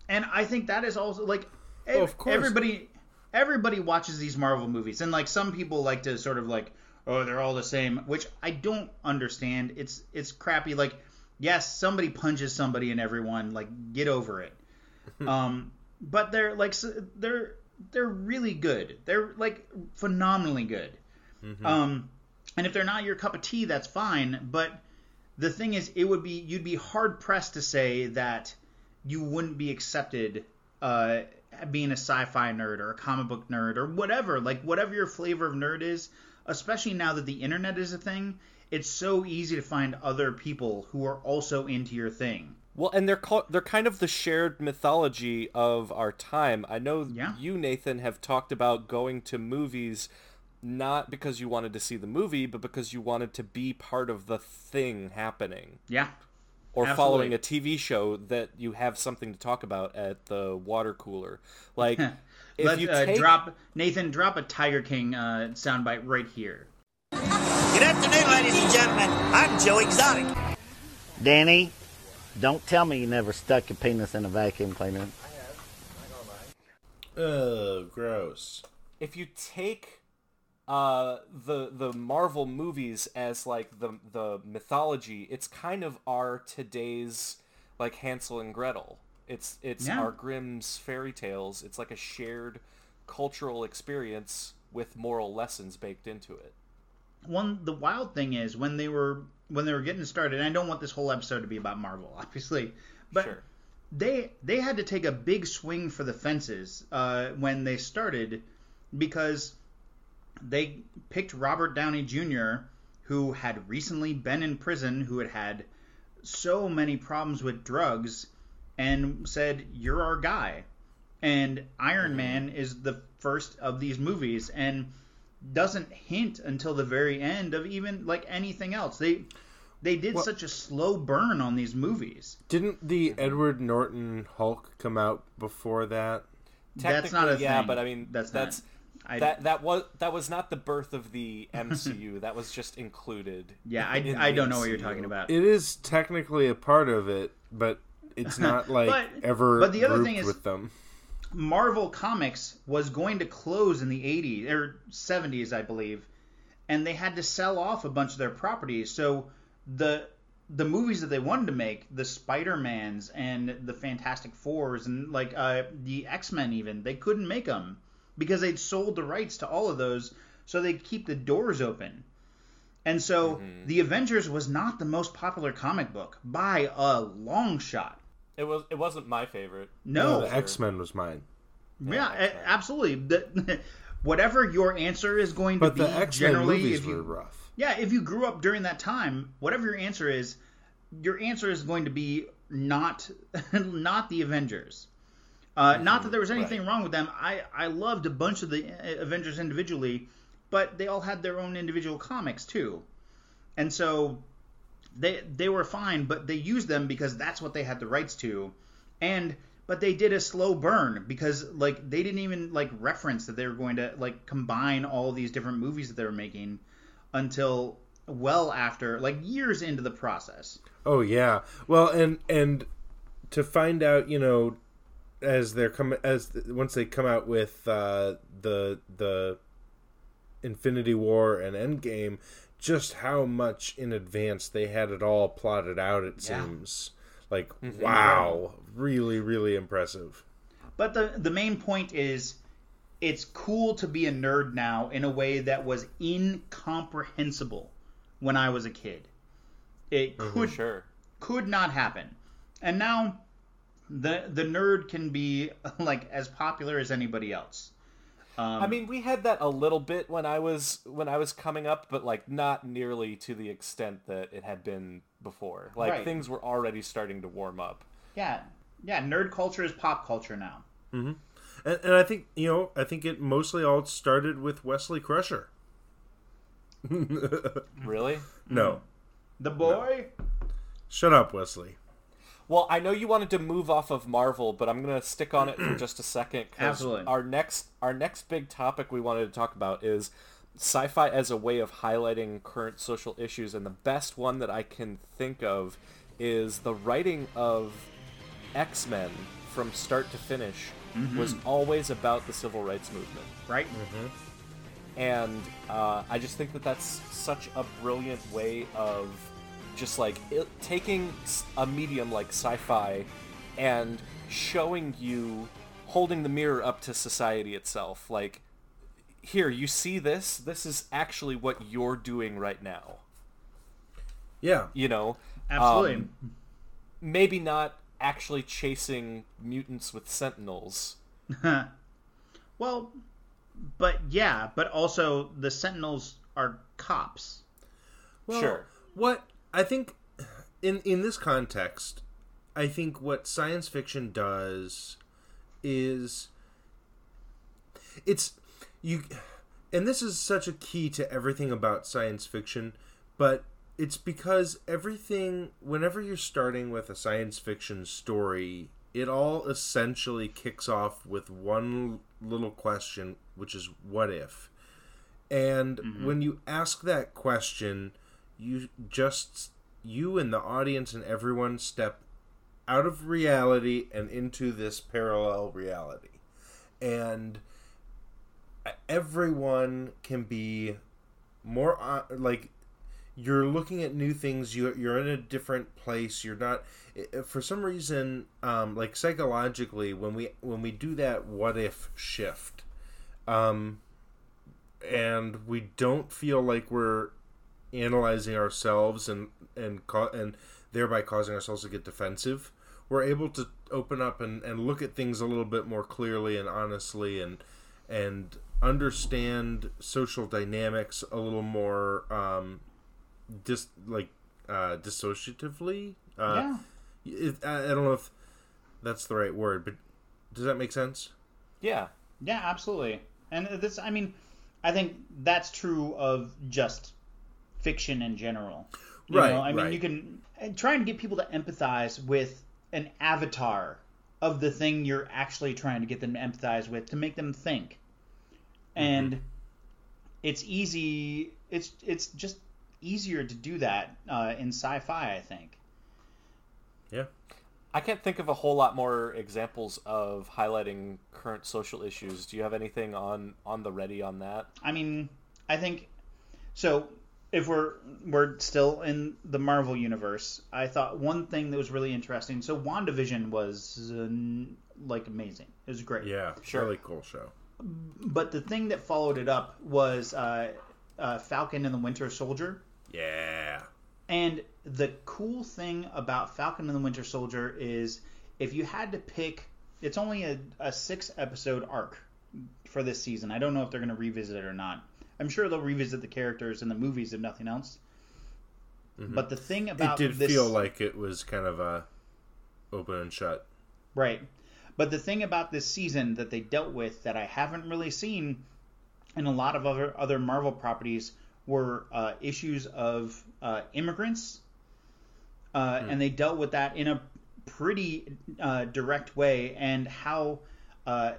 and I think that is also like ev- Oh, of course. everybody everybody watches these Marvel movies and like some people like to sort of like oh they're all the same, which I don't understand. It's it's crappy like yes, somebody punches somebody and everyone, like get over it. um but they're like s- they're they're really good. They're like phenomenally good. Um and if they're not your cup of tea, that's fine, but the thing is it would be you'd be hard pressed to say that you wouldn't be accepted uh, being a sci-fi nerd or a comic book nerd or whatever like whatever your flavor of nerd is especially now that the internet is a thing it's so easy to find other people who are also into your thing Well, and they're called, they're kind of the shared mythology of our time. I know Yeah. you, Nathan, have talked about going to movies not because you wanted to see the movie, but because you wanted to be part of the thing happening. yeah Or Absolutely. following a TV show that you have something to talk about at the water cooler. Like, if Let's you uh, take drop Nathan drop a Tiger King uh, soundbite right here. Good afternoon, ladies and gentlemen. I'm Joe Exotic. Danny, don't tell me you never stuck your penis in a vacuum cleaner. Oh, gross. If you take uh, the the Marvel movies as like the the mythology, it's kind of our today's like Hansel and Gretel. It's it's Yeah. our Grimm's fairy tales. It's like a shared cultural experience with moral lessons baked into it. one the wild thing is when they were when they were getting started and i don't want this whole episode to be about marvel obviously but Sure. they they had to take a big swing for the fences uh, when they started because they picked robert downey jr who had recently been in prison who had had so many problems with drugs and said you're our guy and iron mm-hmm. man is the first of these movies and doesn't hint until the very end of even like anything else. They they did Well- such a slow burn on these movies. Didn't the Edward Norton Hulk come out before that? That's not a yeah, thing. but I mean That's that's, not- I- that that was that was not the birth of the MCU. that was just included. Yeah, I, in I don't know what you're talking about. It is technically a part of it, but it's not like But- ever but the other thing is- with them. Marvel Comics was going to close in the 80s or 70s, I believe, and they had to sell off a bunch of their properties. So the the movies that they wanted to make, the Spider-Mans and the Fantastic Fours and like uh, the X-Men even, they couldn't make them because they'd sold the rights to all of those, so they'd keep the doors open. And so Mm-hmm. the Avengers was not the most popular comic book by a long shot. It was it wasn't my favorite. No, the X Men was mine. Yeah, a- absolutely. The, whatever your answer is going to But be, the X Men generally, movies if you, were rough. yeah, if you grew up during that time, whatever your answer is, your answer is going to be not not the Avengers. Uh, not that there was anything wrong with them. I I loved a bunch of the uh, Avengers individually, but they all had their own individual comics too, and so they they were fine. But they used them because that's what they had the rights to, and but they did a slow burn because like they didn't even like reference that they were going to like combine all these different movies that they were making until well after like years into the process. Oh yeah. Well, and and to find out, you know, as they're coming as once they come out with uh, the the Infinity War and Endgame, just how much in advance they had it all plotted out. It Yeah. seems like Mhm. wow, really, really impressive. But the the main point is it's cool to be a nerd now in a way that was incomprehensible when I was a kid. It could Sure. could not happen. And now the the nerd can be like as popular as anybody else. Um, I mean, we had that a little bit when I was when I was coming up, but like not nearly to the extent that it had been before. Like Right. things were already starting to warm up. yeah, yeah, nerd culture is pop culture now. hmm And, and I think you know, I think it mostly all started with Wesley Crusher. Really? No, The boy. shut up, Wesley. Well, I know you wanted to move off of Marvel, but I'm gonna stick on it for just a second Absolutely. Our next our next big topic we wanted to talk about is sci-fi as a way of highlighting current social issues, and the best one that I can think of is the writing of X Men from start to finish Mhm. was always about the civil rights movement. Right. and uh, I just think that that's such a brilliant way of just like it, taking a medium like sci-fi and showing you holding the mirror up to society itself like here you see this this is actually what you're doing right now Yeah. you know Absolutely. um, maybe not actually chasing mutants with sentinels well, but yeah, but also the Sentinels are cops. Well, Sure. What I think in in this context, I think what science fiction does is it's you and this is such a key to everything about science fiction, but it's because everything whenever you're starting with a science fiction story, it all essentially kicks off with one little question, which is what if? And mm-hmm. when you ask that question, you just you and the audience and everyone step out of reality and into this parallel reality. And everyone can be more uh, like you're looking at new things you you're in a different place you're not for some reason um like psychologically when we when we do that what if shift um and we don't feel like we're analyzing ourselves and and and thereby causing ourselves to get defensive we're able to open up and, and look at things a little bit more clearly and honestly and and understand social dynamics a little more um dis like uh dissociatively uh it, I, I don't know if that's the right word but does that make sense Yeah. Yeah, absolutely. And this, I mean, I think that's true of just fiction in general. You Right, Know? I mean, right. you can try and get people to empathize with an avatar of the thing you're actually trying to get them to empathize with to make them think. And it's easy. It's it's just easier to do that uh, in sci-fi, I think. yeah I can't think of a whole lot more examples of highlighting current social issues. Do you have anything on on the ready on that? I mean, I think so. If we're we're still in the Marvel universe, I thought one thing that was really interesting. So WandaVision was uh, like amazing. It was great. yeah sure. really cool show But the thing that followed it up was uh, uh, Falcon and the Winter Soldier. yeah And the cool thing about Falcon and the Winter Soldier is if you had to pick, it's only a, a six episode arc for this season. I don't know if they're going to revisit it or not. I'm sure they'll revisit the characters in the movies if nothing else. But the thing about it did this, feel like it was kind of a open and shut Right. But the thing about this season that they dealt with that I haven't really seen in a lot of other other Marvel properties were uh, issues of uh, immigrants, uh, and they dealt with that in a pretty uh, direct way, and how uh,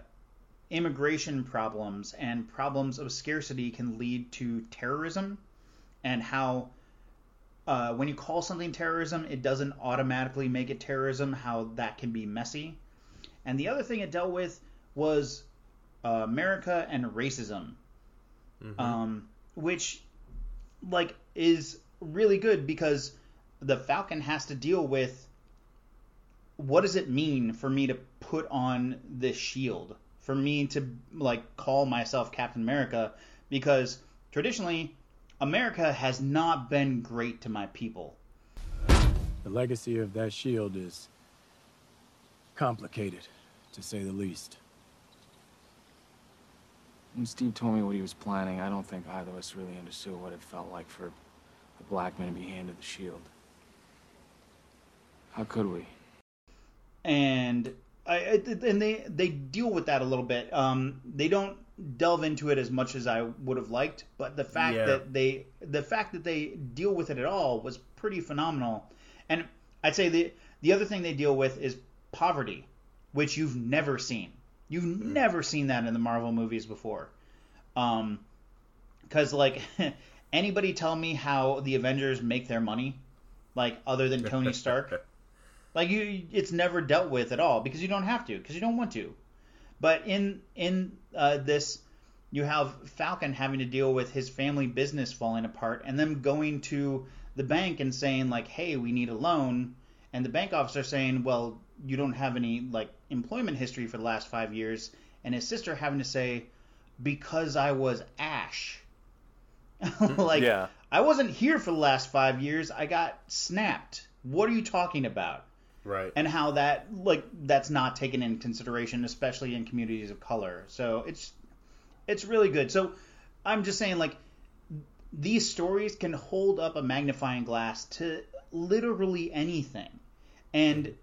immigration problems and problems of scarcity can lead to terrorism, and how uh, when you call something terrorism, it doesn't automatically make it terrorism. How that can be messy. And the other thing it dealt with was uh, America and racism, um, which like is really good because the Falcon has to deal with what does it mean for me to put on this shield, for me to like call myself Captain America, because traditionally America has not been great to my people. The legacy of that shield is complicated, to say the least. When Steve told me what he was planning, I don't think either of us really understood what it felt like for a black man to be handed the shield. How could we? and I, and they they deal with that a little bit. Um, they don't delve into it as much as I would have liked, but the fact Yeah. that they the fact that they deal with it at all was pretty phenomenal. And I'd say the the other thing they deal with is poverty, which you've never seen. You've never seen that in the Marvel movies before. Um, because like anybody tell me how the Avengers make their money, like other than Tony Stark. Like you, it's never dealt with at all because you don't have to because you don't want to. But in in uh, this, you have Falcon having to deal with his family business falling apart and them going to the bank and saying like, "Hey, we need a loan," and the bank officer saying, "Well, you don't have any like employment history for the last five years," and his sister having to say, "Because I was Ash." like, Yeah. I wasn't here for the last five years. I got snapped. What are you talking about? Right. And how that like that's not taken in consideration especially in communities of color. So it's it's really good. So i'm just saying like these stories can hold up a magnifying glass to literally anything. And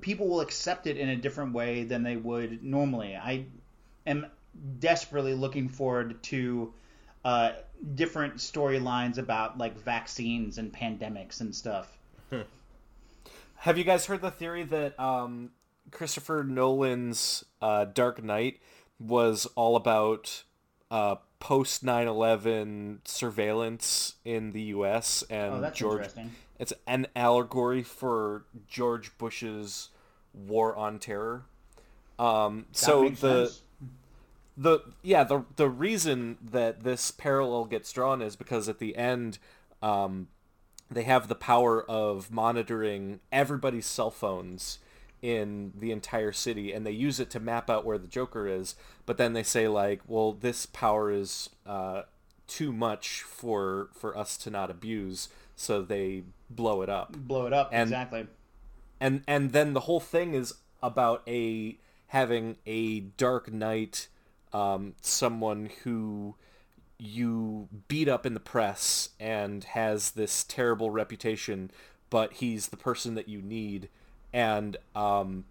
people will accept it in a different way than they would normally. I am desperately looking forward to uh, different storylines about like vaccines and pandemics and stuff Have you guys heard the theory that um, Christopher Nolan's uh, Dark Knight was all about uh, post 9/11 surveillance in the U.S. and Oh, that's George. interesting. It's an allegory for George Bush's war on terror. Um, so the sense. the yeah the the reason that this parallel gets drawn is because at the end um, they have the power of monitoring everybody's cell phones in the entire city and they use it to map out where the joker is but then they say like well this power is uh, too much for for us to not abuse so they blow it up Blow it up. And- exactly. and and then the whole thing is about a having a dark knight um, someone who you beat up in the press and has this terrible reputation but he's the person that you need and um,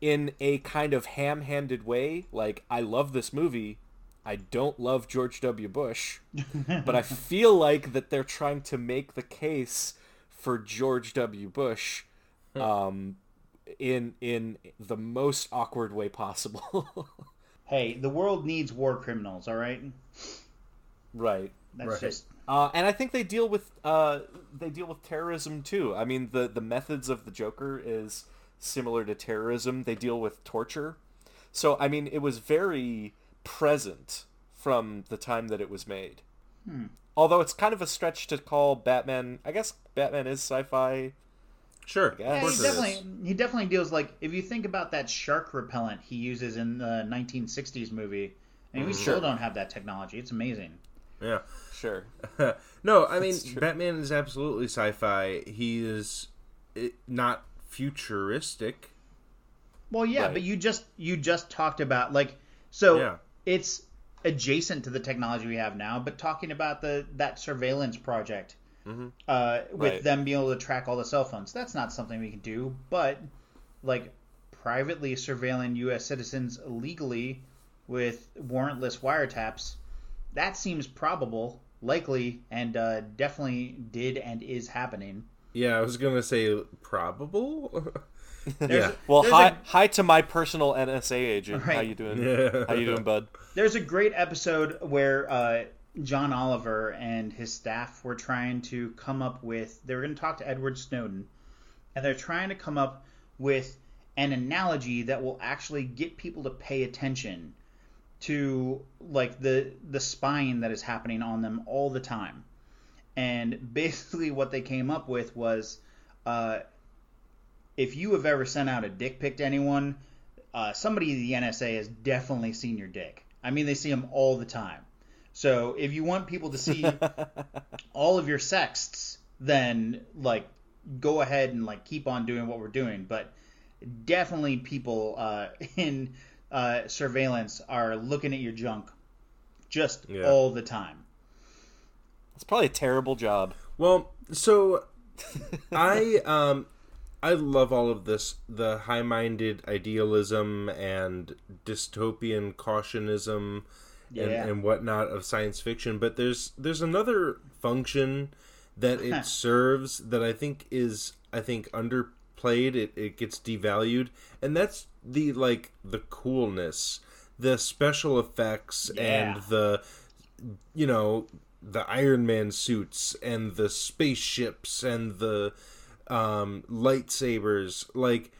in a kind of ham-handed way like i love this movie i don't love george w bush but i feel like that they're trying to make the case for george w bush um, in in the most awkward way possible. Hey, the world needs war criminals. All right. Right. That's just Uh, and I think they deal with uh, they deal with terrorism too. I mean, the the methods of the Joker is similar to terrorism. They deal with torture. So I mean, it was very present from the time that it was made. Hmm. Although it's kind of a stretch to call Batman. I guess Batman is sci-fi. Sure. Yeah, he definitely he definitely deals like if you think about that shark repellent he uses in the 1960s movie, and we Mhm. still don't have that technology. It's amazing. Yeah. Sure. no, I mean Batman is absolutely sci-fi. He is eh, not futuristic. Well, yeah, Right. but you just you just talked about like so Yeah. it's adjacent to the technology we have now, but talking about the that surveillance project Mhm. uh, with Right. them being able to track all the cell phones. That's not something we can do, but like privately surveilling U.S. citizens illegally with warrantless wiretaps, that seems probable, likely, and uh, definitely did and is happening. Yeah, I was gonna say probable. yeah. Well, hi, a- hi to my personal NSA agent. How you doing? Yeah. How you doing, bud? There's a great episode where uh, John Oliver and his staff were trying to come up with. They were going to talk to Edward Snowden, and they're trying to come up with an analogy that will actually get people to pay attention to like the the spying that is happening on them all the time. And basically, what they came up with was, uh, if you have ever sent out a dick pic to anyone, uh, somebody in the NSA has definitely seen your dick. I mean, they see them all the time. So if you want people to see all of your sexts, then like go ahead and like keep on doing what we're doing. But definitely, people uh, in uh, surveillance are looking at your junk just Yeah. all the time. It's probably a terrible job. Well, so I um I love all of this the high-minded idealism and dystopian cautionism and, Yeah. and whatnot of science fiction, but there's there's another function that it serves that I think is I think underplayed. It it gets devalued, and that's the like the coolness, the special effects, Yeah. and the you know the Iron Man suits and the spaceships and the um, lightsabers. Like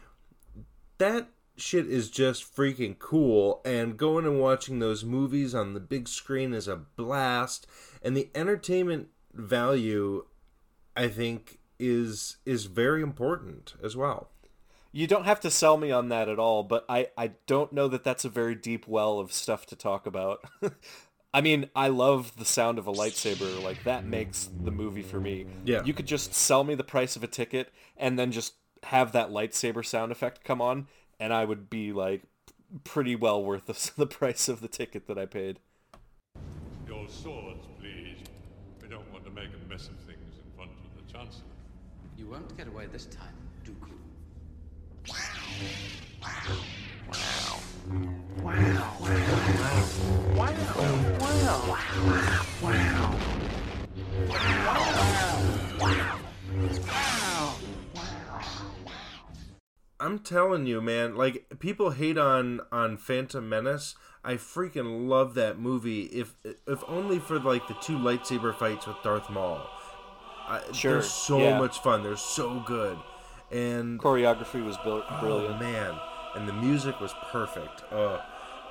that shit is just freaking cool. And going and watching those movies on the big screen is a blast. And the entertainment value, I think, is is very important as well. You don't have to sell me on that at all, but I, I don't know that that's a very deep well of stuff to talk about. I mean, I love the sound of a lightsaber. Like, that makes the movie for me. Yeah. You could just sell me the price of a ticket and then just have that lightsaber sound effect come on, and I would be, like, pretty well worth the, the price of the ticket that I paid. Your swords, please. We don't want to make a mess of things in front of the Chancellor. You won't get away this time, Dooku. I'm telling you, man. Like people hate on on Phantom Menace. I freaking love that movie. If if only for like the two lightsaber fights with Darth Maul. I, Sure, They're so yeah. much fun. They're so good. And choreography was built brilliant. Oh, man, and the music was perfect. Oh,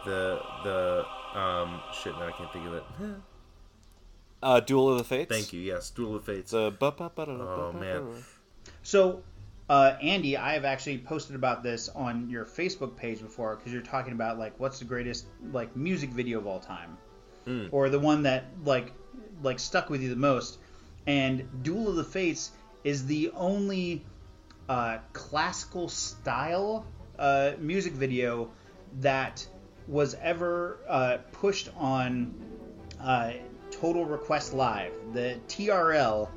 the the um shit. Now I can't think of it. Uh, Duel of the Fates. Thank you. Yes, Duel of the Fates. The oh man. So, uh, Andy, I have actually posted about this on your Facebook page before because you're talking about like what's the greatest like music video of all time, Mm. or the one that like like stuck with you the most. And Duel of the Fates is the only uh, classical style uh, music video that was ever uh, pushed on uh, Total Request Live, the TRL.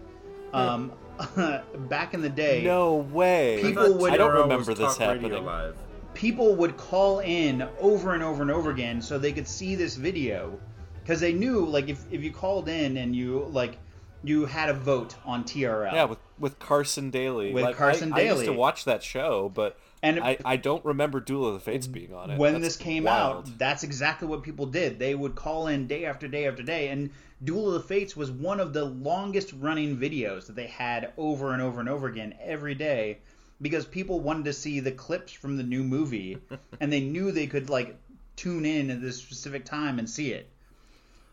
Um, back in the day, No way. People would. I don't remember this happening. People would call in over and over and over again so they could see this video because they knew like if, if you called in and you like you had a vote on TRL. Yeah, with with Carson Daly. With Like, Carson I, I used Daly. to watch that show, but And- I, I don't remember Duel of the Fates being on it. when That's this came wild. out, that's exactly what people did. They would call in day after day after day, and Duel of the Fates was one of the longest running videos that they had over and over and over again every day because people wanted to see the clips from the new movie, and they knew they could like tune in at this specific time and see it.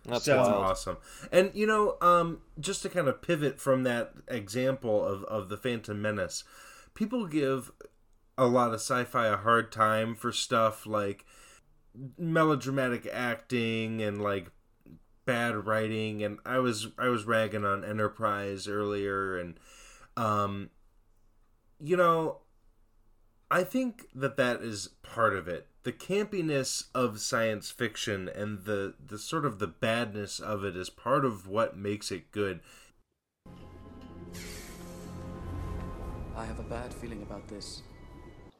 That's So- That's awesome. And you know, um, just to kind of pivot from that example of, of the Phantom Menace, people give a lot of sci-fi a hard time for stuff like melodramatic acting and like bad writing and I was I was ragging on Enterprise earlier and um you know I think that that is part of it. The campiness of science fiction and the the sort of the badness of it is part of what makes it good. I have a bad feeling about this.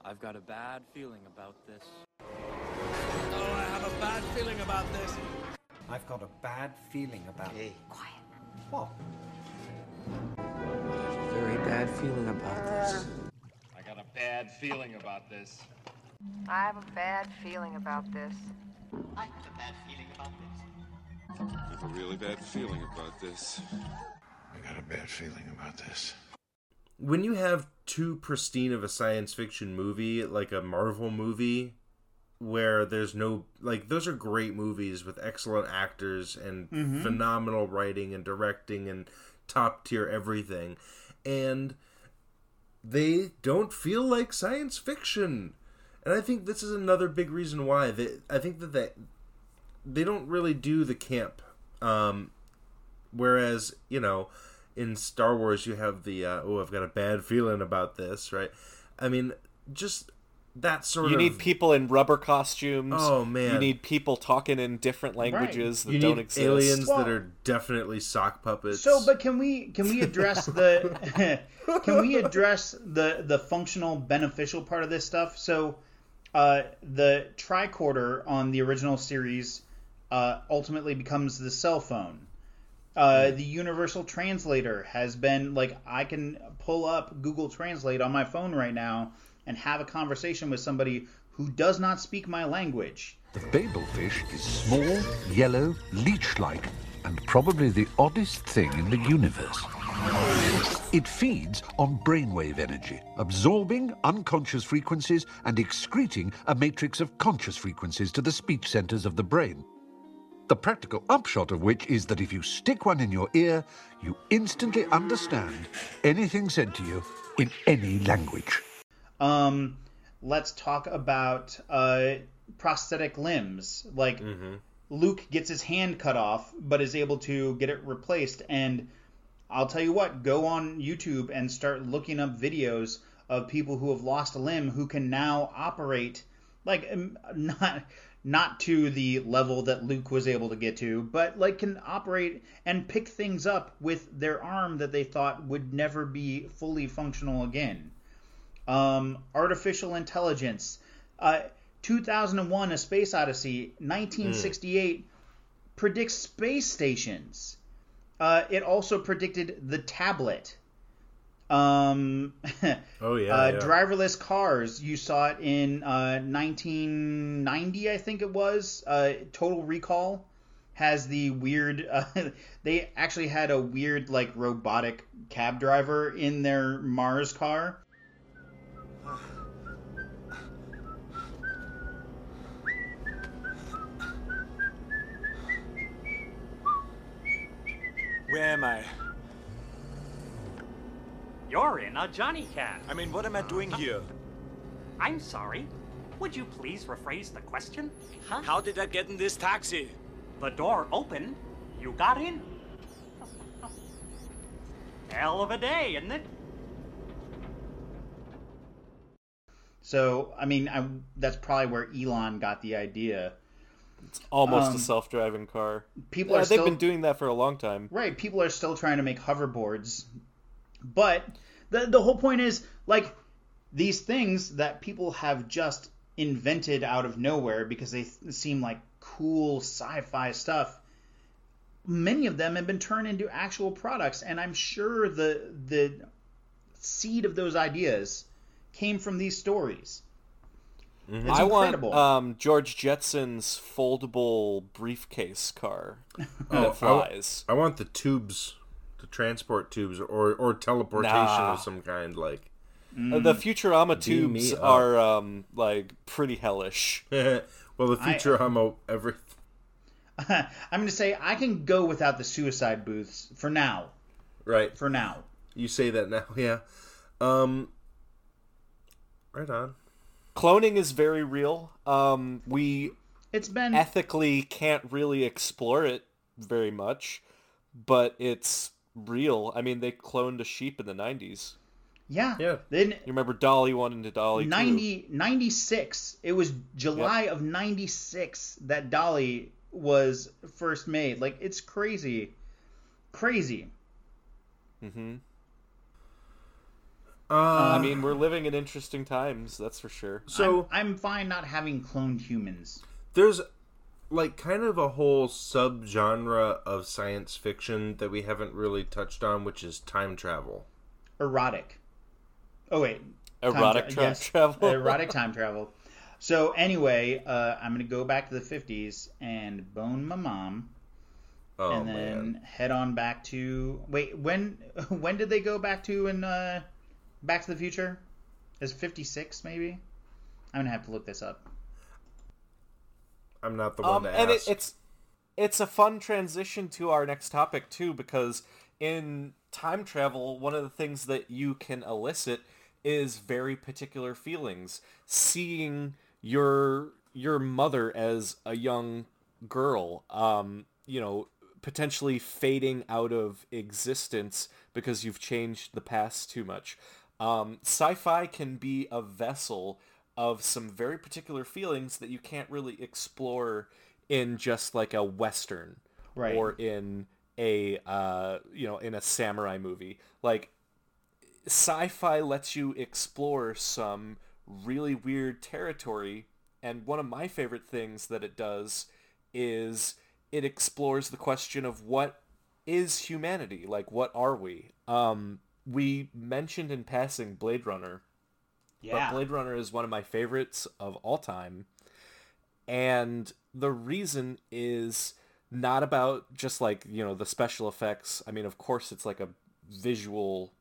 I've got a bad feeling about this. Oh, I have a bad feeling about this. I've got a bad feeling about it. Quiet. What? Very bad feeling about this. I got a bad feeling about this. I have a bad feeling about this. I have a bad feeling about this. I have a really bad feeling about this. I got a bad feeling about this. When you have too pristine of a science fiction movie, like a Marvel movie, where there's no like those are great movies with excellent actors and Mhm. phenomenal writing and directing and top tier everything and they don't feel like science fiction and i think this is another big reason why they, i think that they, they don't really do the camp um whereas you know in star wars you have the uh, oh i've got a bad feeling about this right i mean just that sort you of You need people in rubber costumes. Oh, man. You need people talking in different languages that you don't need exist. aliens Well- that are definitely sock puppets So, but can we can we address the can we address the the functional beneficial part of this stuff? So, uh, the tricorder on the original series uh, ultimately becomes the cell phone. Uh, the universal translator has been like I can pull up Google Translate on my phone right now and have a conversation with somebody who does not speak my language. The babelfish is small, yellow, leech-like, and probably the oddest thing in the universe. It feeds on brainwave energy, absorbing unconscious frequencies and excreting a matrix of conscious frequencies to the speech centers of the brain. The practical upshot of which is that if you stick one in your ear, you instantly understand anything said to you in any language. Um, let's talk about uh, prosthetic limbs. Like Luke gets his hand cut off, but is able to get it replaced. And I'll tell you what, go on YouTube and start looking up videos of people who have lost a limb who can now operate like um, not not to the level that Luke was able to get to, but like can operate and pick things up with their arm that they thought would never be fully functional again um, artificial intelligence. Uh, 2001: A Space Odyssey, 1968 predicts space stations. Uh, it also predicted the tablet. Um, Oh, yeah, uh, yeah. driverless cars. You saw it in uh, 1990, I think it was. Uh, Total Recall has the weird. Uh, they actually had a weird like robotic cab driver in their Mars car. Where am I? You're in a Johnny Cab. I mean, what am I doing uh, here? I'm sorry. Would you please rephrase the question? Huh? How did I get in this taxi? The door opened. You got in. Hell of a day, isn't it? So I mean, I, that's probably where Elon got the idea. It's almost Um, a self-driving car. people yeah, are they've still- been doing that for a long time. Right, people are still trying to make hoverboards, but the the whole point is like these things that people have just invented out of nowhere because they th- seem like cool sci-fi stuff. Many of them have been turned into actual products, and I'm sure the the seed of those ideas came from these stories. It's I incredible. want um, George Jetson's foldable briefcase car that Oh, I- flies. I, want the tubes, the transport tubes, or or teleportation Nah. of some kind. Like Uh, the Futurama Beam tubes are um, like pretty hellish. well, the I- Futurama every. I'm going to say I can go without the suicide booths for now. Right. For now. You say that now, yeah. Um. Right on. Cloning is very real. Um, we it's been ethically can't really explore it very much, but it's real. I mean, they cloned a sheep in the '90s. Yeah. Yeah. Then You remember Dolly one into Dolly two? 90, 96. It was July of 96 that Dolly was first made. Like, it's crazy. Crazy. Mm-hmm. Uh, I mean, we're living in interesting times. That's for sure. So I'm, I'm fine not having cloned humans. there's like kind of a whole subgenre of science fiction that we haven't really touched on, which is time travel. Erotic. Oh, wait. Erotic time travel? Erotic time travel. So, anyway, uh, I'm going to go back to the 50s and bone my mom. Oh and then man. head on back to wait when when did they go back to in uh Back to the Future? Is 56 maybe? I'm gonna have to look this up. I'm not the one Um, to and it, it's it's a fun transition to our next topic too, because in time travel, one of the things that you can elicit is very particular feelings. Seeing your your mother as a young girl, um, you know, potentially fading out of existence because you've changed the past too much. Um, sci-fi can be a vessel of some very particular feelings that you can't really explore in just like a western Right. or in a uh, you know in a samurai movie. Like sci-fi lets you explore some really weird territory and one of my favorite things that it does is it explores the question of what is humanity like what are we um we mentioned in passing blade runner Yeah. but blade runner is one of my favorites of all time and the reason is not about just like you know the special effects i mean of course it's like a visual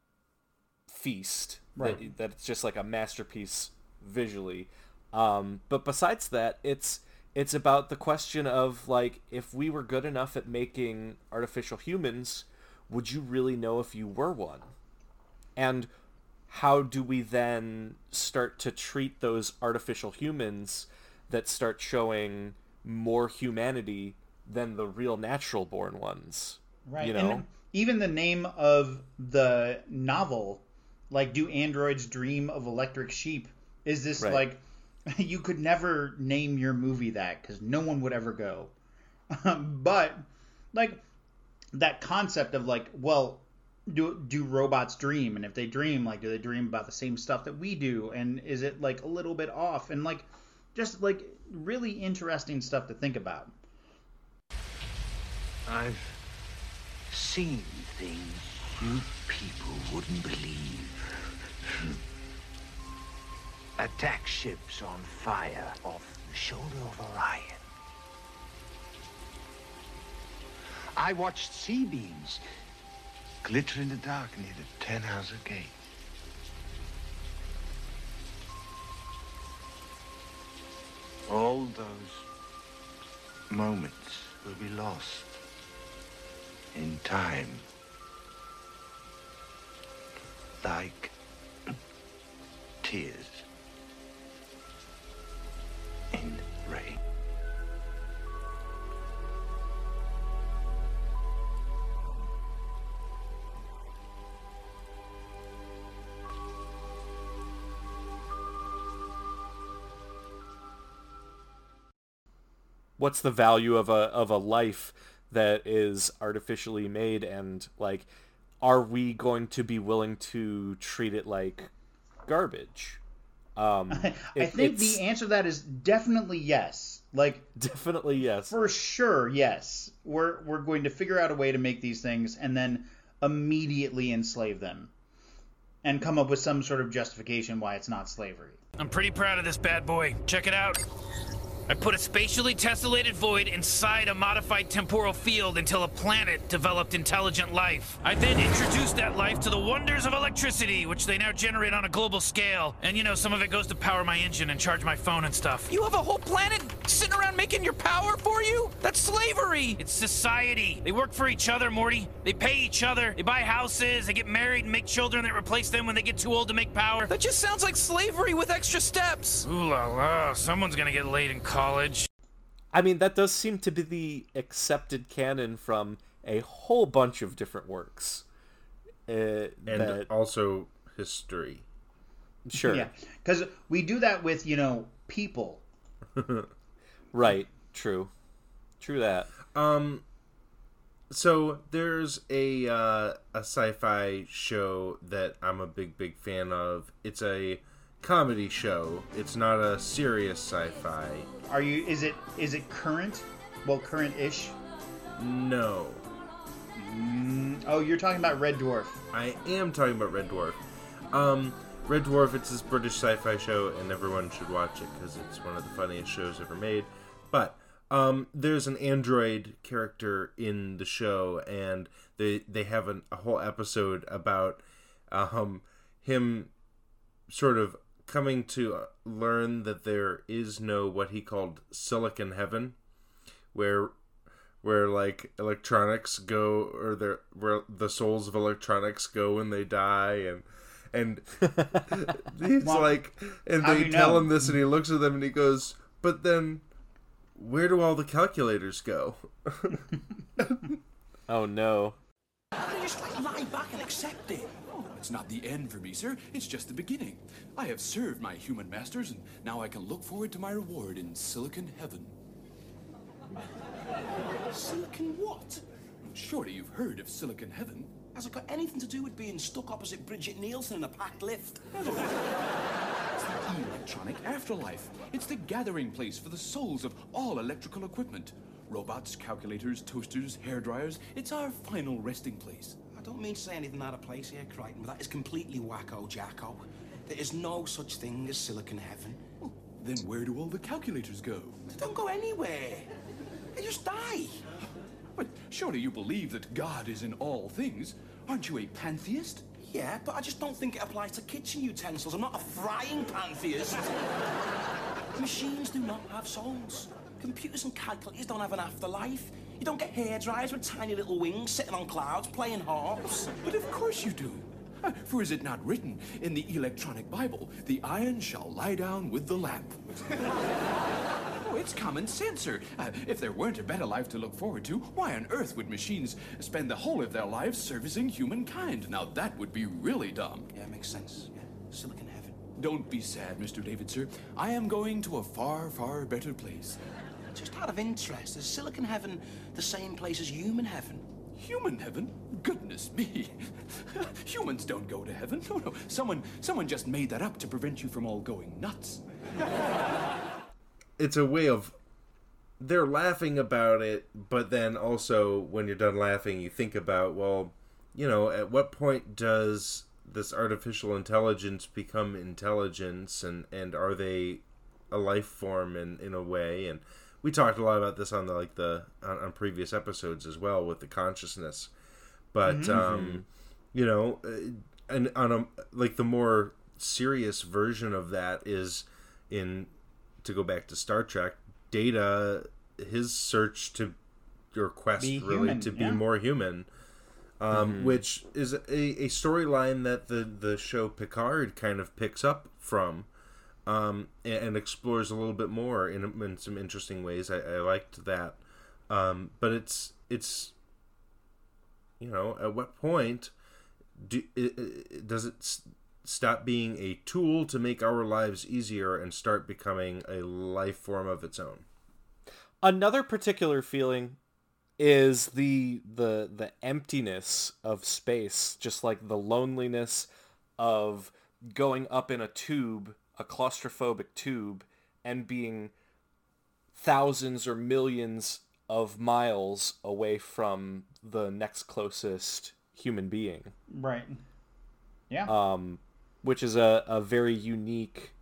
feast Right. that, that it's just like a masterpiece visually um, but besides that it's it's about the question of like if we were good enough at making artificial humans would you really know if you were one and how do we then start to treat those artificial humans that start showing more humanity than the real natural born ones Right. you know And even the name of the novel, like Do Androids Dream of Electric Sheep, is this Right. like you could never name your movie that because no one would ever go. but like that concept of like, well, do do robots dream? And if they dream, like, do they dream about the same stuff that we do? And is it like a little bit off? And like, just like really interesting stuff to think about. I've seen things. You people wouldn't believe. Attack ships on fire off the shoulder of Orion. I watched C-beams glitter in the dark near the Tannhäuser Gate. All those moments will be lost in time. Like tears in what's the value of a of a life that is artificially made and like are we going to be willing to treat it like garbage um I it- think the answer to that is definitely yes. Like definitely yes. For sure, yes. We're we're going to figure out a way to make these things and then immediately enslave them. And come up with some sort of justification why it's not slavery. I'm pretty proud of this bad boy. Check it out. I put a spatially tessellated void inside a modified temporal field until a planet developed intelligent life. I then introduced that life to the wonders of electricity, which they now generate on a global scale. And you know, some of it goes to power my engine and charge my phone and stuff. You have a whole planet sitting around making your power for you? That's slavery! It's society. They work for each other, Morty. They pay each other. They buy houses. They get married and make children that replace them when they get too old to make power. That just sounds like slavery with extra steps. Ooh la la. Someone's gonna get laid in college. I mean, that does seem to be the accepted canon from a whole bunch of different works. Uh, and that, also history. Sure. Yeah. Because we do that with, you know, people. right. True. True that. Um. So there's a uh, a sci-fi show that I'm a big big fan of. It's a comedy show. It's not a serious sci-fi. Are you is it is it current? Well, current-ish? No. Mm, oh, you're talking about Red Dwarf. I am talking about Red Dwarf. Um, Red Dwarf. It's this British sci-fi show, and everyone should watch it because it's one of the funniest shows ever made. But um, there's an android character in the show, and they they have an, a whole episode about um, him sort of coming to learn that there is no what he called silicon heaven, where where like electronics go or their where the souls of electronics go when they die and and he's Well, like and they you tell know? him this and he looks at them and he goes but then where do all the calculators go oh no I just like lie back and accept it. Oh, it's not the end for me, sir. It's just the beginning. I have served my human masters, and now I can look forward to my reward in Silicon Heaven. Silicon what? Surely you've heard of Silicon Heaven. Has it got anything to do with being stuck opposite Brigitte Nielsen in a packed lift? It's the electronic afterlife. It's the gathering place for the souls of all electrical equipment. Robots, calculators, toasters, hair dryers. It's our final resting place. I don't mean to say anything out of place here, Kryten, but that is completely wacko jacko. There is no such thing as Silicon Heaven. Oh, then where do all the calculators go? They don't go anywhere. They just die. But surely you believe that God is in all things. Aren't you a pantheist? Yeah, but I just don't think it applies to kitchen utensils. I'm not a frying pan theist. Machines do not have souls. Computers and calculators don't have an afterlife. You don't get hair dryers with tiny little wings sitting on clouds playing harps. But of course you do. Uh, For is it not written in the electronic Bible, the iron shall lie down with the lamp? oh, it's common sense, sir. Uh, if there weren't a better life to look forward to, why on earth would machines spend the whole of their lives servicing humankind? Now that would be really dumb. Yeah, it makes sense. Yeah. Silicon Heaven. Don't be sad, Mr. David, sir. I am going to a far, far better place. Just out of interest, is Silicon Heaven the same place as human heaven? Human heaven? Goodness me. Humans don't go to heaven. No, no. Someone someone just made that up to prevent you from all going nuts. it's a way of they're laughing about it but then also when you're done laughing you think about well you know, at what point does this artificial intelligence become intelligence, and and are they a life form in in a way? And we talked a lot about this on the like the on, on previous episodes as well with the consciousness, but Mhm. um, you know, uh, and on a like the more serious version of that is in to go back to Star Trek, Data his search to or quest Be really human, to be yeah. more human. Um, Mhm. which is a, a storyline that the, the show Picard kind of picks up from um, and, and explores a little bit more in, in some interesting ways. I, I liked that, um, but it's it's you know at what point do i i does it stop being a tool to make our lives easier and start becoming a life form of its own? Another particular feeling is the the the emptiness of space, just like the loneliness of going up in a tube, a claustrophobic tube, and being thousands or millions of miles away from the next closest human being. Right. Yeah. Um, which is a, a very unique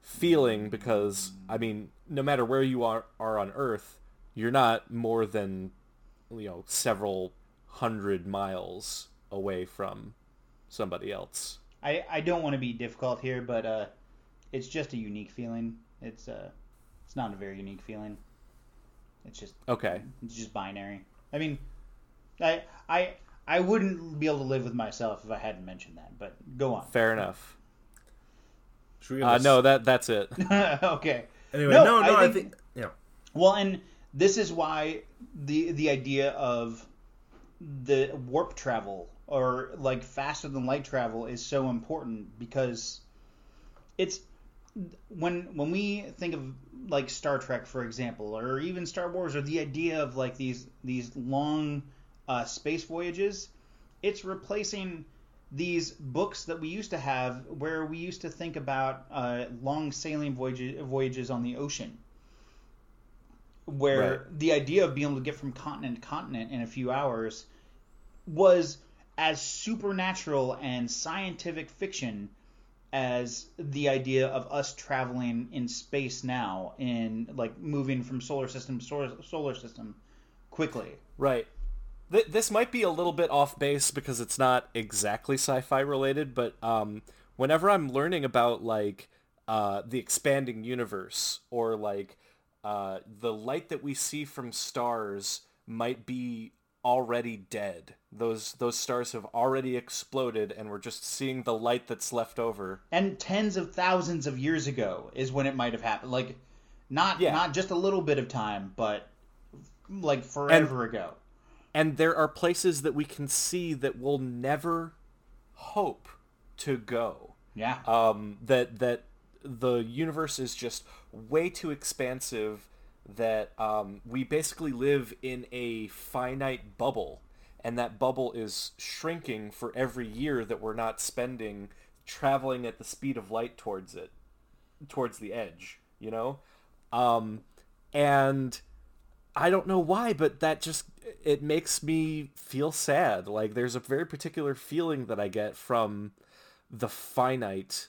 feeling because I mean, no matter where you are are on Earth, you're not more than you know several hundred miles away from somebody else. I, I don't want to be difficult here, but uh, it's just a unique feeling. It's uh, it's not a very unique feeling. It's just Okay. It's just binary. I mean, I I I wouldn't be able to live with myself if I hadn't mentioned that. But go on. Fair enough. Should we Uh, no, that that's it. okay. Anyway, no, no, I think- yeah. Well, and this is why the the idea of the warp travel or like faster than light travel is so important because it's when when we think of like Star Trek, for example, or even Star Wars, or the idea of like these these long uh, space voyages, it's replacing these books that we used to have, where we used to think about uh, long sailing voyages voyages on the ocean, where Right. the idea of being able to get from continent to continent in a few hours was as supernatural and scientific fiction as the idea of us traveling in space now in like moving from solar system to solar, system quickly Right. Th- this might be a little bit off base because it's not exactly sci-fi related, but um, whenever I'm learning about like uh, the expanding universe or like uh, the light that we see from stars might be already dead. Those those stars have already exploded, and we're just seeing the light that's left over. and tens of thousands of years ago is when it might have happened like not not just a little bit of time but like forever ago and there are places that we can see that we'll never hope to go. Yeah. Um, that that the universe is just way too expansive. That um, we basically live in a finite bubble, and that bubble is shrinking for every year that we're not spending traveling at the speed of light towards it, towards the edge. You know, um, and I don't know why, but that just it makes me feel sad. Like there's a very particular feeling that I get from the finite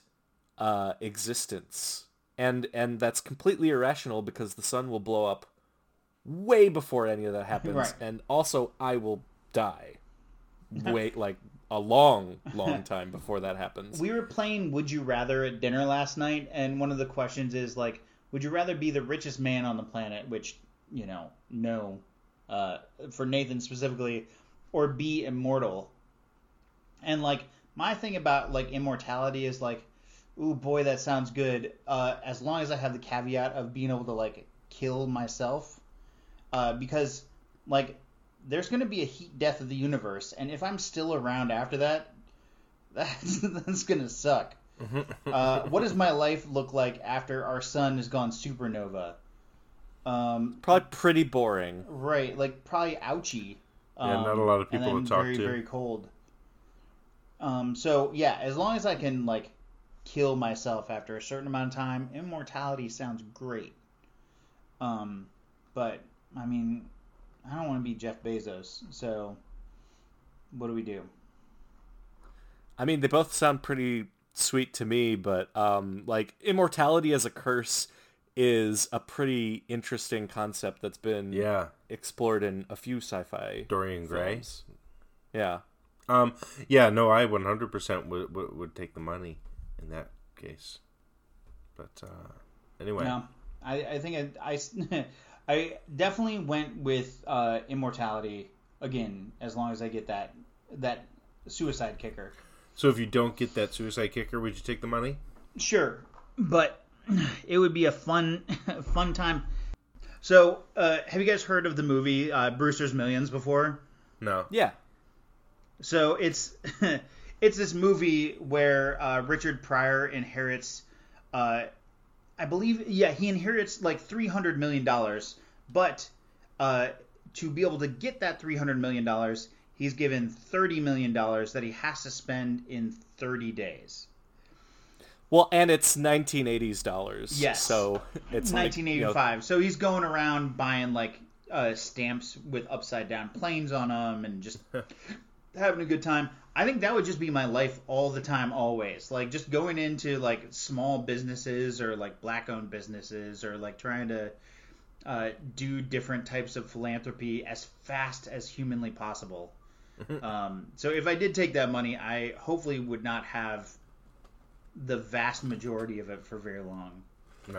uh, existence, and and that's completely irrational because the sun will blow up way before any of that happens, Right. and also I will die. Wait, like a long, long time before that happens. we were playing would you rather at dinner last night and one of the questions is like would you rather be the richest man on the planet which you know no uh, for nathan specifically or be immortal and like my thing about like immortality is like ooh boy that sounds good uh, as long as i have the caveat of being able to like kill myself uh, because like there's going to be a heat death of the universe and if i'm still around after that that's, that's gonna suck. uh, what does my life look like after our sun has gone supernova? Um, Probably pretty boring. right, like probably ouchy. Yeah, not Um, a lot of people to talk very, to. Very cold. Um, so yeah, as long as I can like kill myself after a certain amount of time, immortality sounds great. Um, but I mean, I don't want to be Jeff Bezos, so what do we do? I mean, they both sound pretty sweet to me, but um, like immortality as a curse is a pretty interesting concept that's been Yeah. explored in a few sci-fi Dorian Gray. films. Yeah. Um. Yeah. No, I 100% would, would would take the money in that case. But uh, anyway. No, I, I think I, I, I definitely went with uh, immortality again, as long as I get that that suicide kicker. So if you don't get that suicide kicker, would you take the money? Sure, but it would be a fun fun time. So, uh, have you guys heard of the movie uh, Brewster's Millions before? No. Yeah. So it's it's this movie where uh, Richard Pryor inherits, uh, I believe, yeah, he inherits like three hundred million dollars, but uh, to be able to get that three hundred million dollars, he's given thirty million dollars that he has to spend in thirty days. Well, and it's 1980s dollars. Yes. So it's like, you know, 1985. So he's going around buying like uh, stamps with upside down planes on them and just having a good time. I think that would just be my life all the time, always. Like just going into like small businesses or like black owned businesses or like trying to uh, do different types of philanthropy as fast as humanly possible. um, so if I did take that money, I hopefully would not have the vast majority of it for very long.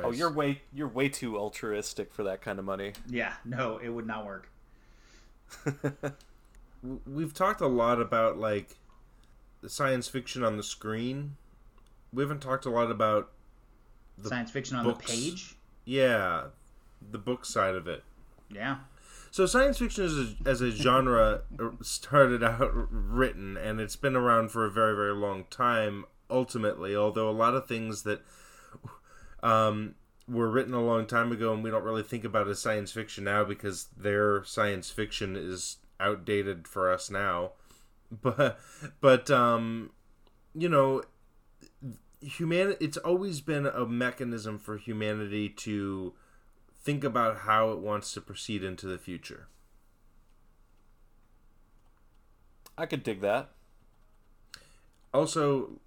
Oh, you're way you're way too altruistic for that kind of money. Yeah, no, it would not work. We've talked a lot about like the science fiction on the screen. We haven't talked a lot about the Science fiction on books. the page. Yeah, the book side of it. Yeah. So science fiction as a, as a genre uh, started out written, and it's been around for a very very long time. Ultimately, although a lot of things that um, were written a long time ago, and we don't really think about as science fiction now because their science fiction is outdated for us now. But but um, you know, human it's always been a mechanism for humanity to think about how it wants to proceed into the future. I could dig that. Also,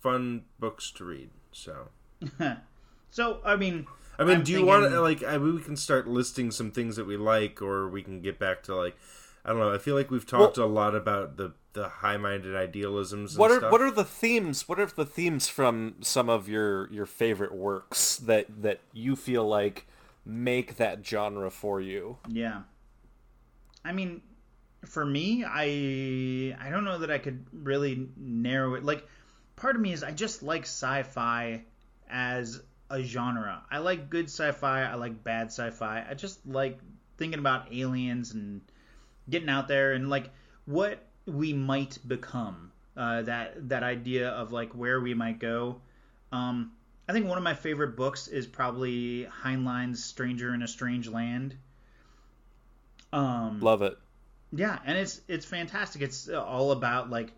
fun books to read. So, so I mean, I mean, I'm do you thinking- want to like? I mean, we can start listing some things that we like, or we can get back to like, I don't know. I feel like we've talked a lot about the the high minded idealisms. And What are stuff. what are the themes? What are the themes from some of your your favorite works that that you feel like make that genre for you? Yeah. I mean, for me, I I don't know that I could really narrow it. Like, part of me is I just like sci-fi as a genre. I like good sci-fi. I like bad sci-fi. I just like thinking about aliens and getting out there and like what we might become. Uh, that that idea of like where we might go. Um, I think one of my favorite books is probably Heinlein's "Stranger in a Strange Land." Um, Love it. yeah, and it's it's fantastic. It's all about like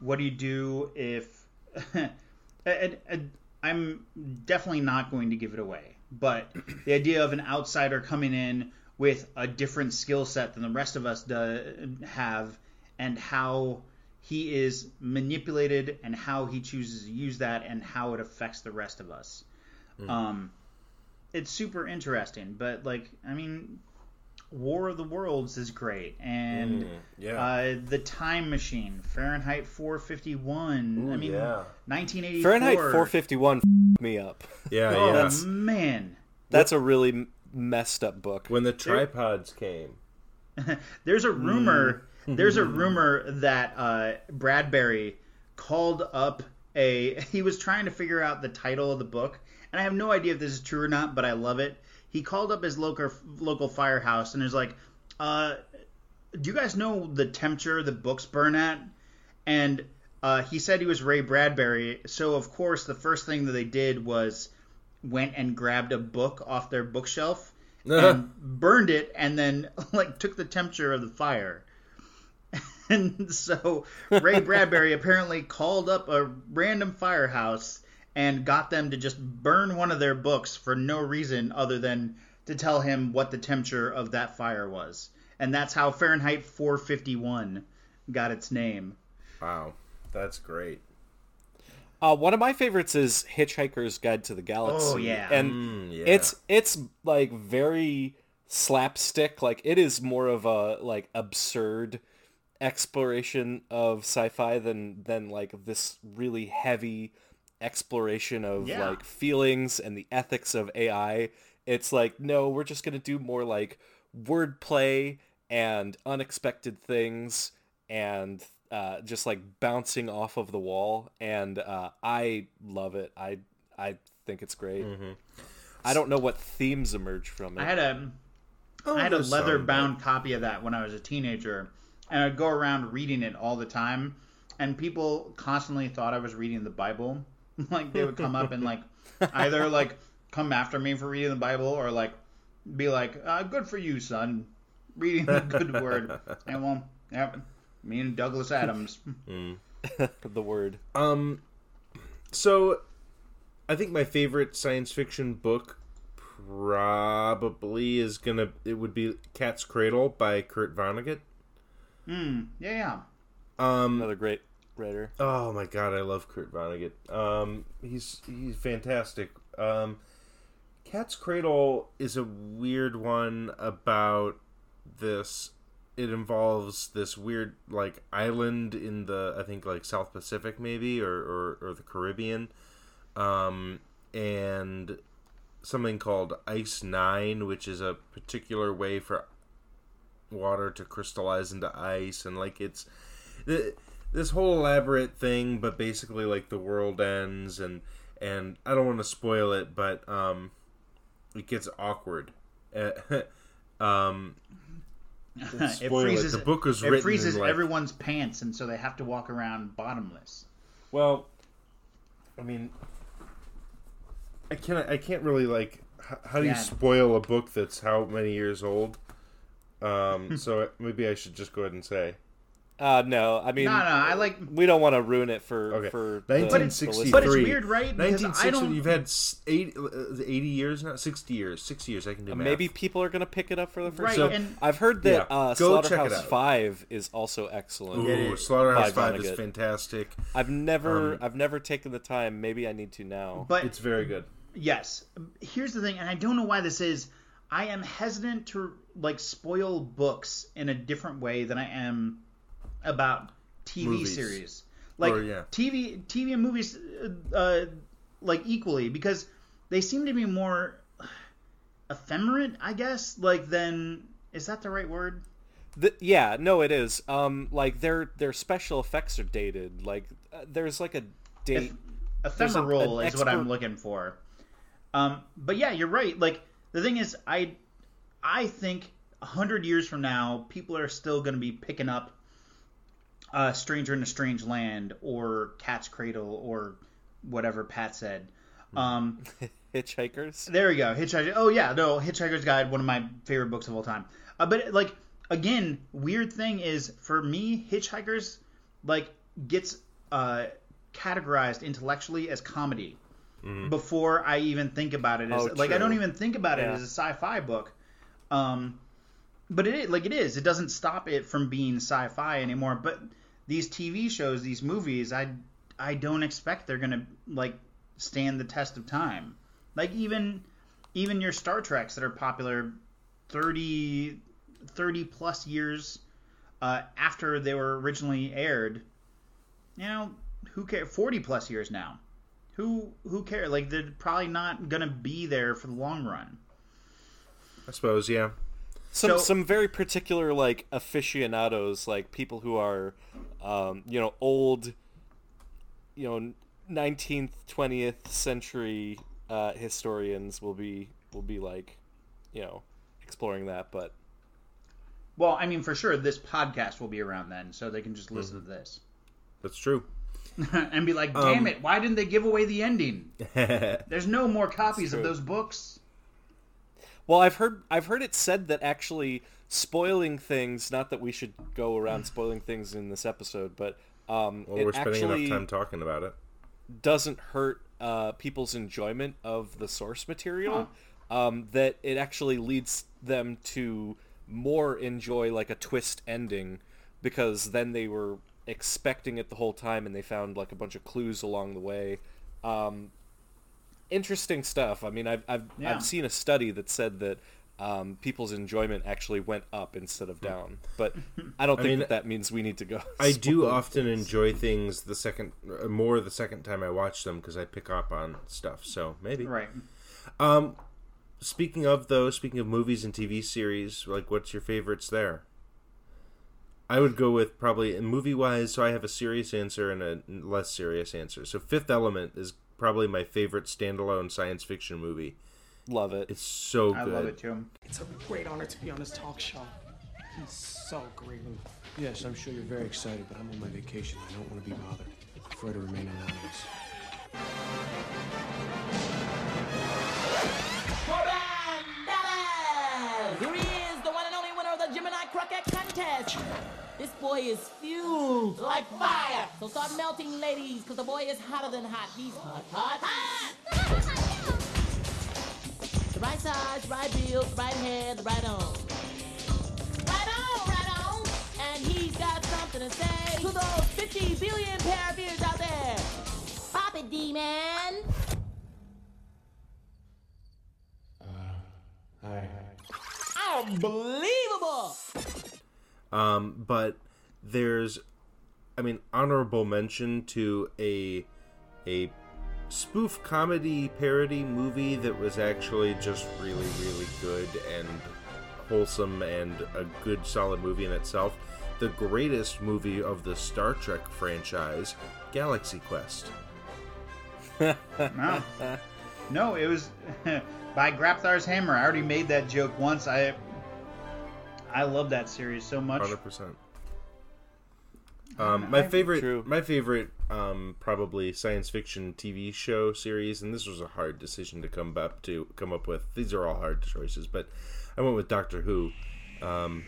what do you do if and, and I'm definitely not going to give it away, but the idea of an outsider coming in with a different skill set than the rest of us do, have, and how he is manipulated and how he chooses to use that and how it affects the rest of us. Mm. Um, it's super interesting, but like I mean, War of the Worlds is great, and Mm, yeah. uh, the Time Machine, Fahrenheit 451. I mean, yeah. 1984. Fahrenheit 451 f- me up. Yeah, Oh yeah. man, That's a really m- messed up book. When the tripods came. there's a rumor. Mm. There's a rumor that uh, Bradbury called up a. He was trying to figure out the title of the book, and I have no idea if this is true or not, but I love it. He called up his local local firehouse and is like, uh, "Do you guys know the temperature the books burn at?" And uh, he said he was Ray Bradbury, so of course the first thing that they did was went and grabbed a book off their bookshelf uh-huh. and burned it, and then like took the temperature of the fire. And so Ray Bradbury apparently called up a random firehouse and got them to just burn one of their books for no reason other than to tell him what the temperature of that fire was. And that's how Fahrenheit 451 got its name. Wow, that's great. Uh, one of my favorites is Hitchhiker's Guide to the Galaxy. Oh, yeah. and Mm, yeah. it's it's like very slapstick. Like it is more of a like absurd exploration of sci-fi than than like this really heavy exploration of Yeah. like feelings and the ethics of AI. It's like no, we're just gonna do more like wordplay and unexpected things and uh, just like bouncing off of the wall. And uh, I love it. I I think it's great. I don't know what themes emerge from it. I had a Oh, I had a leather some, bound copy of that when I was a teenager, and I'd go around reading it all the time, and people constantly thought I was reading the Bible. like they would come up and like either like come after me for reading the Bible or like be like, uh, "Good for you, son, reading the good word." And well, yeah, me and Douglas Adams. the word. Um, so I think my favorite science fiction book probably is gonna it would be Cat's Cradle by Kurt Vonnegut. Hmm. Yeah, yeah. Um, Another great writer. Oh my god, I love Kurt Vonnegut. Um, he's he's fantastic. Um, Cat's Cradle is a weird one about this. It involves this weird like island in the I think like South Pacific maybe or or, or the Caribbean, um, and something called Ice Nine, which is a particular way for water to crystallize into ice, and like it's th- this whole elaborate thing, but basically like the world ends, and and I don't want to spoil it, but um, it gets awkward. Um, it spoil it. freezes The book was it freezes in, like, everyone's pants, and so they have to walk around bottomless. Well, I mean, I can't. I can't really like. How, how do you spoil a book that's how many years old? Um, so maybe I should just go ahead and say. Uh, no, I mean, No, no, I like- We don't want to ruin it for Okay. for. the- 1963. the But it's weird, right? Because I 1960. don't- You've had s- eight, uh, 80 years now. 60 years. 60 years. I can do math. Maybe people are gonna pick it up for the first Right, time. and- I've heard that Yeah, uh, go check it Slaughterhouse. Five is also excellent. Ooh, Slaughterhouse by Five is fantastic. I've never, Um, I've never taken the time. Maybe I need to now. But It's very good. Yes. Here's the thing, and I don't know why this is. I am hesitant to like spoil books in a different way than I am about TV Movies. series. Like Or, yeah. TV, TV and movies, uh, uh, like equally because they seem to be more ephemerate, I guess. Like then, is that the right word? The, yeah, no, it is. Um, like their their special effects are dated. Like uh, there's like a date. there's a- ephemeral an is what I'm looking for. Um, but yeah, you're right. Like the thing is, I I think a hundred years from now, people are still going to be picking up uh, "Stranger in a Strange Land" or "Cat's Cradle" or whatever Pat said. Um, Hitchhikers. there we go. Hitchhiker. Oh yeah, no, Hitchhiker's Guide, one of my favorite books of all time. Uh, but like again, weird thing is for me, Hitchhikers like gets uh, categorized intellectually as comedy before I even think about it as Oh, like I don't even think about it as a sci-fi book. Um, but it is like it is. It doesn't stop it from being sci-fi anymore. But these TV shows, these movies, I I don't expect they're gonna like stand the test of time. Like even even your Star Treks that are popular 30, 30 plus years uh, after they were originally aired. You know, who cares? Forty plus years now. Who who cares? Like they're probably not gonna be there for the long run. I suppose. Yeah. Some So- some very particular like aficionados like people who are um, you know old you know 19th 20th century uh, historians will be will be like you know exploring that but Well, I mean, for sure, this podcast will be around then, so they can just listen to this That's true. and be like, "Damn Um, it! Why didn't they give away the ending? There's no more copies of those books." Well i've heard i've heard it said that actually spoiling things not that we should go around spoiling things in this episode but um Well, it we're spending actually enough time talking about it. doesn't hurt uh, people's enjoyment of the source material. Um, that it actually leads them to more enjoy like a twist ending because then they were expecting it the whole time and they found like a bunch of clues along the way. Um, interesting stuff. I mean, I've I've, Yeah. I've seen a study that said that um, people's enjoyment actually went up instead of down, but I don't I think mean, that, that means we need to go. I do often things. enjoy things the second uh, more the second time I watch them because I pick up on stuff. So maybe Right. Um, speaking of though, speaking of movies and TV series, like what's your favorites there? I would go with probably movie wise. So I have a serious answer and a less serious answer. So Fifth Element is probably my favorite standalone science fiction movie. Love it. It's so good. I love it too. It's a great honor to be on this talk show. He's so great. Yes, I'm sure you're very excited, but I'm on my vacation. I don't want to be bothered. I prefer to remain anonymous. Here he is, the one and only winner of the Gemini Croquette Contest. This boy is fueled like fire. So start melting, ladies, because the boy is hotter than hot. He's hot, hot, hot. The right size, right build, right head, right on. Right on, right on. And he's got something to say to those 50 billion pair of ears out there. Pop it, D-Man. Uh, hi. Unbelievable. Um, but there's, I mean, honorable mention to a a spoof comedy parody movie that was actually just really, really good and wholesome and a good, solid movie in itself. The greatest movie of the Star Trek franchise, Galaxy Quest. No. No, it was by Grabthar's Hammer. I already made that joke once. I I love that series so much. Hundred percent. Um, my I- favorite, my favorite, um, probably science fiction TV show series, and this was a hard decision to come up to come up with. These are all hard choices, but I went with Doctor Who. Um,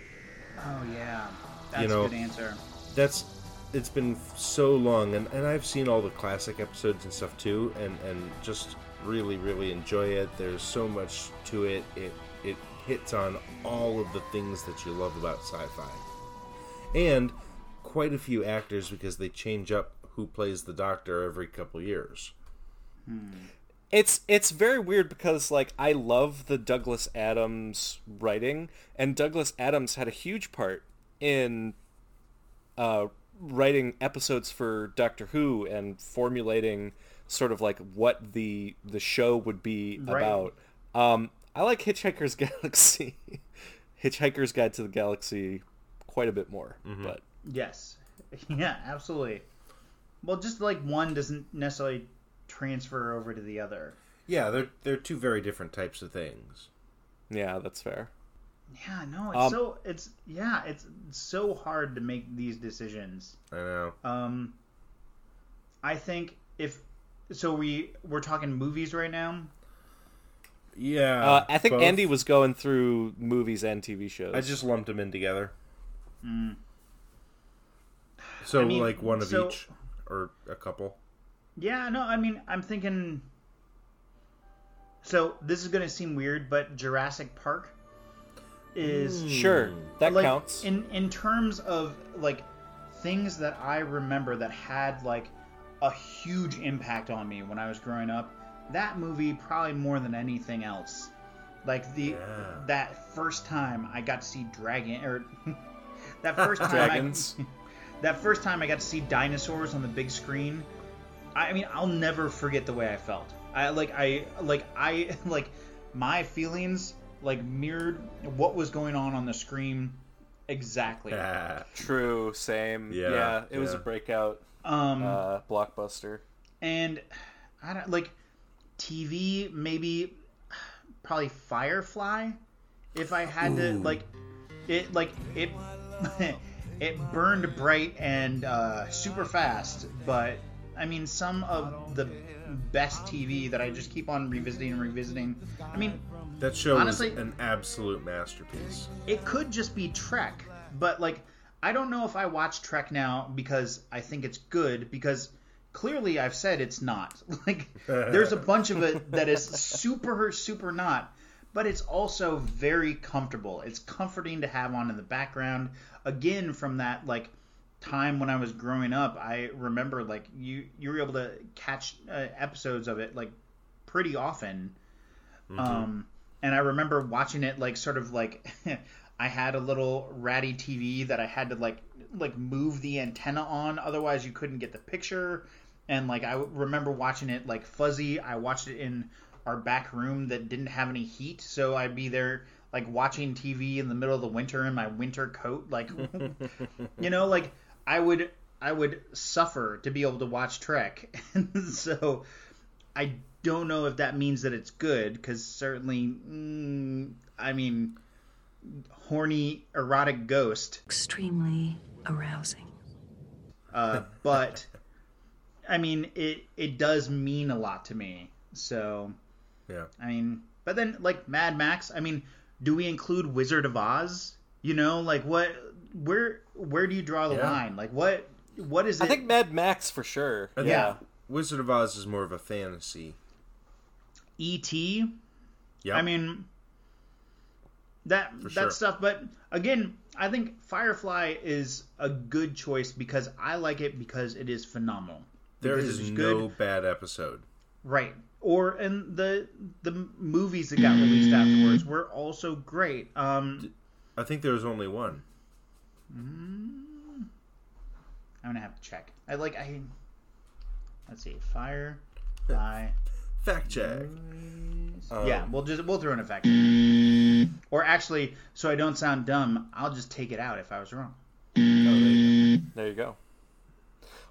Oh yeah, that's you know, a good answer. That's it's been so long, and, and I've seen all the classic episodes and stuff too, and and just really really enjoy it. There's so much to it. It it hits on all of the things that you love about sci-fi, and quite a few actors because they change up who plays the Doctor every couple years. It's it's very weird because like I love the Douglas Adams writing, and Douglas Adams had a huge part in uh, writing episodes for Doctor Who and formulating sort of like what the the show would be Right. about. Um, I like Hitchhiker's Galaxy, Hitchhiker's Guide to the Galaxy, quite a bit more. But Yes, yeah, absolutely. Well, just like one doesn't necessarily transfer over to the other. Yeah, they're they're two very different types of things. yeah, that's fair. Yeah, no, it's Um, so it's yeah, it's so hard to make these decisions. I know. Um, I think if so, we we're talking movies right now. Yeah, Uh, I think both. Andy was going through movies and TV shows. I just lumped them in together. Mm. So I mean, like one of so- each, or a couple. Yeah, no, I mean, I'm thinking. So this is gonna seem weird, but Jurassic Park is Sure, that like, counts. in in terms of like things that I remember that had like a huge impact on me when I was growing up. That movie probably more than anything else. Like the that first time I got to see dragon or that first time Dragons. I, that first time I got to see dinosaurs on the big screen. I mean, I'll never forget the way I felt. I like I like I like my feelings like mirrored what was going on on the screen exactly. Yeah. True, same. Yeah, Yeah, it was a breakout Um, uh, blockbuster. and I don't like TV. Maybe probably Firefly. If I had to like it, like it, it burned bright and uh, super fast. But I mean, some of the best TV that I just keep on revisiting and revisiting. I mean, That show honestly, is an absolute masterpiece. it could just be Trek, but like I don't know if I watch Trek now because I think it's good because clearly I've said it's not. Like there's a bunch of it that is super super not. but it's also very comfortable. It's comforting to have on in the background. Again, from that like time when I was growing up, I remember like you you were able to catch uh, episodes of it like pretty often. Mm-hmm. Um, and I remember watching it like sort of like I had a little ratty TV that I had to like like move the antenna on, otherwise you couldn't get the picture. And like I remember watching it like fuzzy. I watched it in our back room that didn't have any heat, so I'd be there like watching TV in the middle of the winter in my winter coat, like you know, like I would I would suffer to be able to watch Trek, and so I don't know if that means that it's good because certainly, mm, I mean, horny erotic ghost, Extremely arousing. uh, but I mean it it does mean a lot to me. So Yeah. I mean, but then like Mad Max, I mean, do we include Wizard of Oz? You know, like what where where do you draw the Yeah. line? Like what what is it? I think Mad Max for sure. I think yeah. Wizard of Oz is more of a fantasy. E.T. Yeah. I mean, that For that sure. stuff. But again, I think Firefly is a good choice because I like it because it is phenomenal. There Because is no bad episode. right. Or and the the movies that got released afterwards were also great. Um, I think there was only one. mm, I'm gonna have to check. I like I. Let's see, Firefly. Fact check. Um, yeah, we'll just we'll throw in a fact. check. or actually, so I don't sound dumb, I'll just take it out if I was wrong. There you go.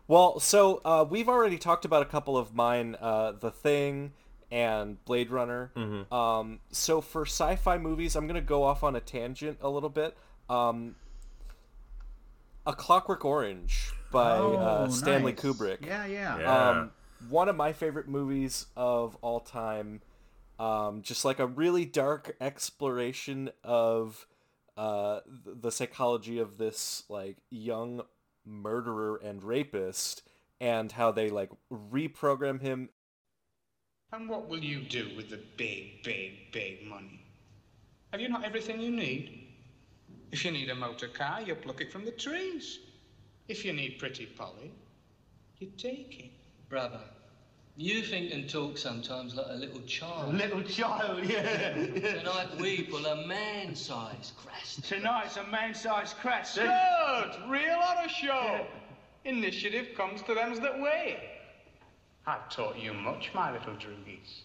Well, so uh, we've already talked about a couple of mine, uh, The Thing and Blade Runner. Mm-hmm. Um, so for sci-fi movies, I'm gonna go off on a tangent a little bit. Um, a Clockwork Orange by Oh, uh, Stanley nice. Kubrick. Yeah, yeah. Yeah. Um, one of my favorite movies of all time. Um, just like a really dark exploration of uh, the psychology of this like young murderer and rapist, and how they like reprogram him. And what will you do with the big, big, big money? Have you not everything you need? If you need a motor car, you pluck it from the trees. If you need pretty Polly, you take it. Brother, you think and talk sometimes like a little child. Little child, yeah. Tonight we pull a man-sized crest. Tonight's a man-sized crash. Good! Real horrorshow! Initiative comes to them that way. I've taught you much, my little droogies.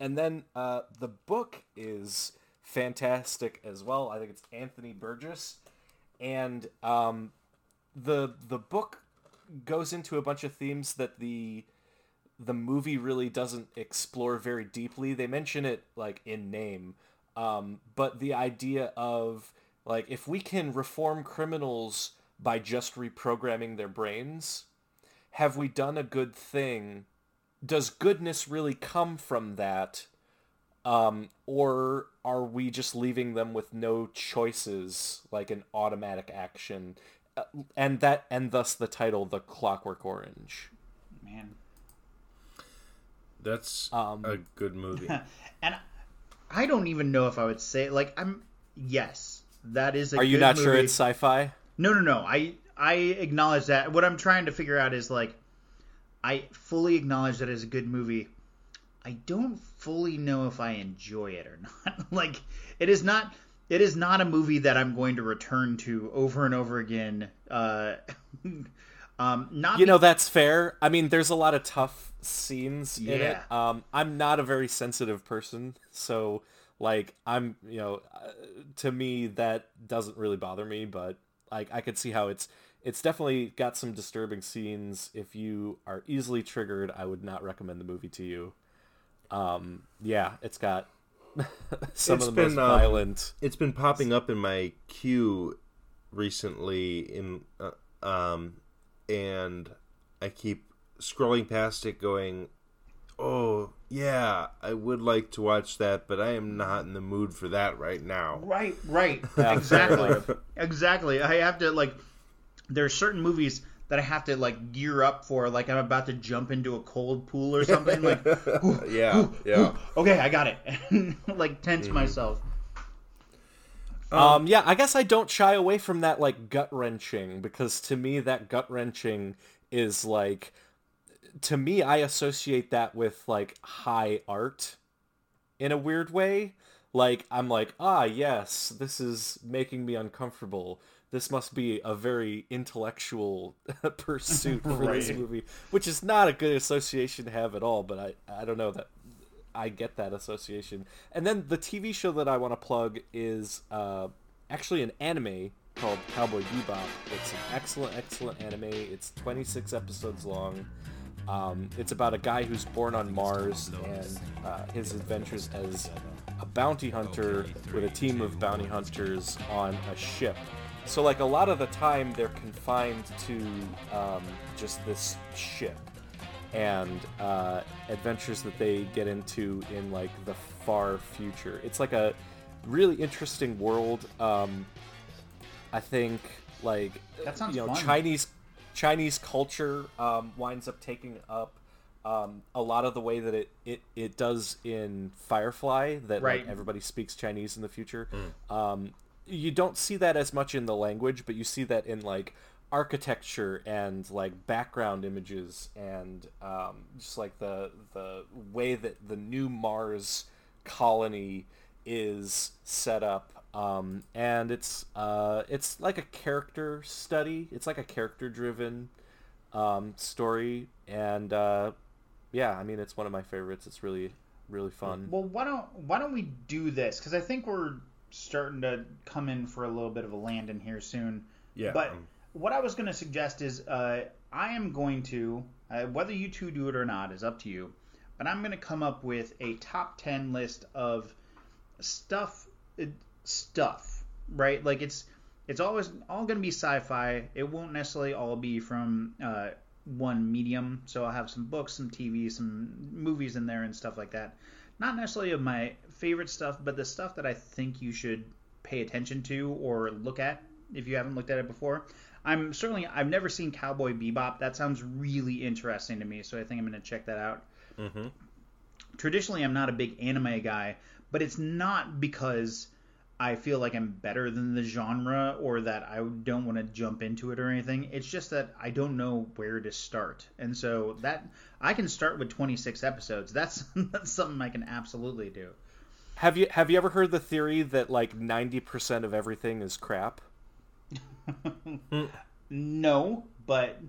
And then uh, the book is fantastic as well. I think it's Anthony Burgess, and um, the the book goes into a bunch of themes that the the movie really doesn't explore very deeply. They mention it like in name, um, but the idea of like if we can reform criminals by just reprogramming their brains, have we done a good thing? Does goodness really come from that? Um, or are we just leaving them with no choices, like an automatic action? Uh, and that, and thus the title, The Clockwork Orange. Man. That's Um, a good movie. and I don't even know if I would say like I'm. Yes, that is. A Are you good not sure movie. it's sci-fi? No, no, no. I I acknowledge that. What I'm trying to figure out is like, I fully acknowledge that it's a good movie. I don't fully know if I enjoy it or not. like, it is not. It is not a movie that I'm going to return to over and over again. Uh, um, not You know, that's fair. I mean, there's a lot of tough scenes in it. Um, I'm not a very sensitive person, so like I'm, you know, uh, to me that doesn't really bother me, but like I could see how it's it's definitely got some disturbing scenes. If you are easily triggered, I would not recommend the movie to you. Um, yeah, it's got some It's of the most um, violent. It's been popping up in my queue recently, in uh, um, and I keep scrolling past it, going, "Oh yeah, I would like to watch that, but I am not in the mood for that right now." Right, right. Exactly. exactly. I have to like there's certain movies that I have to like gear up for, like I'm about to jump into a cold pool or something. Like, "Ooh, Yeah, ooh, yeah. ooh, okay, I got it. like tense Mhm. myself. Um, yeah, I guess I don't shy away from that like gut wrenching because to me that gut wrenching is like to me I associate that with like high art in a weird way. Like I'm like, ah yes, this is making me uncomfortable. This must be a very intellectual pursuit for this movie, which is not a good association to have at all, but I I don't know that I get that association. And then the TV show that I want to plug is uh, actually an anime called Cowboy Bebop. It's an excellent, excellent anime. It's 26 episodes long. Um, it's about a guy who's born on Mars and uh, his adventures as a bounty hunter with a team of bounty hunters on a ship. So, like, a lot of the time they're confined to um, just this ship and uh, adventures that they get into in like the far future. It's like a really interesting world. Um, I think like That sounds you know fun. Chinese Chinese culture um, winds up taking up um, a lot of the way that it, it, it does in Firefly that Right. like everybody speaks Chinese in the future. Um, you don't see that as much in the language, but you see that in like architecture and like background images and um, just like the the way that the new Mars colony is set up. Um, and it's uh, it's like a character study. It's like a character driven um, story, and uh, yeah, I mean it's one of my favorites. It's really really fun. Well, why don't why don't we do this? Because I think we're starting to come in for a little bit of a land in here soon. Yeah, But um, what I was going to suggest is uh, I am going to uh, whether you two do it or not is up to you. But I'm going to come up with a top ten list of stuff uh, stuff right? Like it's it's always all going to be sci-fi. It won't necessarily all be from uh, one medium. So i'll have some books some tv some movies in there and stuff like that. Not necessarily of my favorite stuff but the stuff that i think you should pay attention to or look at if you haven't looked at it before. I'm certainly i've never seen cowboy bebop. That sounds really interesting to me so i think i'm going to check that out. Mm-hmm. traditionally I'm not a big anime guy, but it's not because I feel like I'm better than the genre or that I don't want to jump into it or anything. It's just that I don't know where to start. And so that I can start with 26 episodes. That's that's something I can absolutely do. Have you have you ever heard the theory that like ninety percent of everything is crap? No, but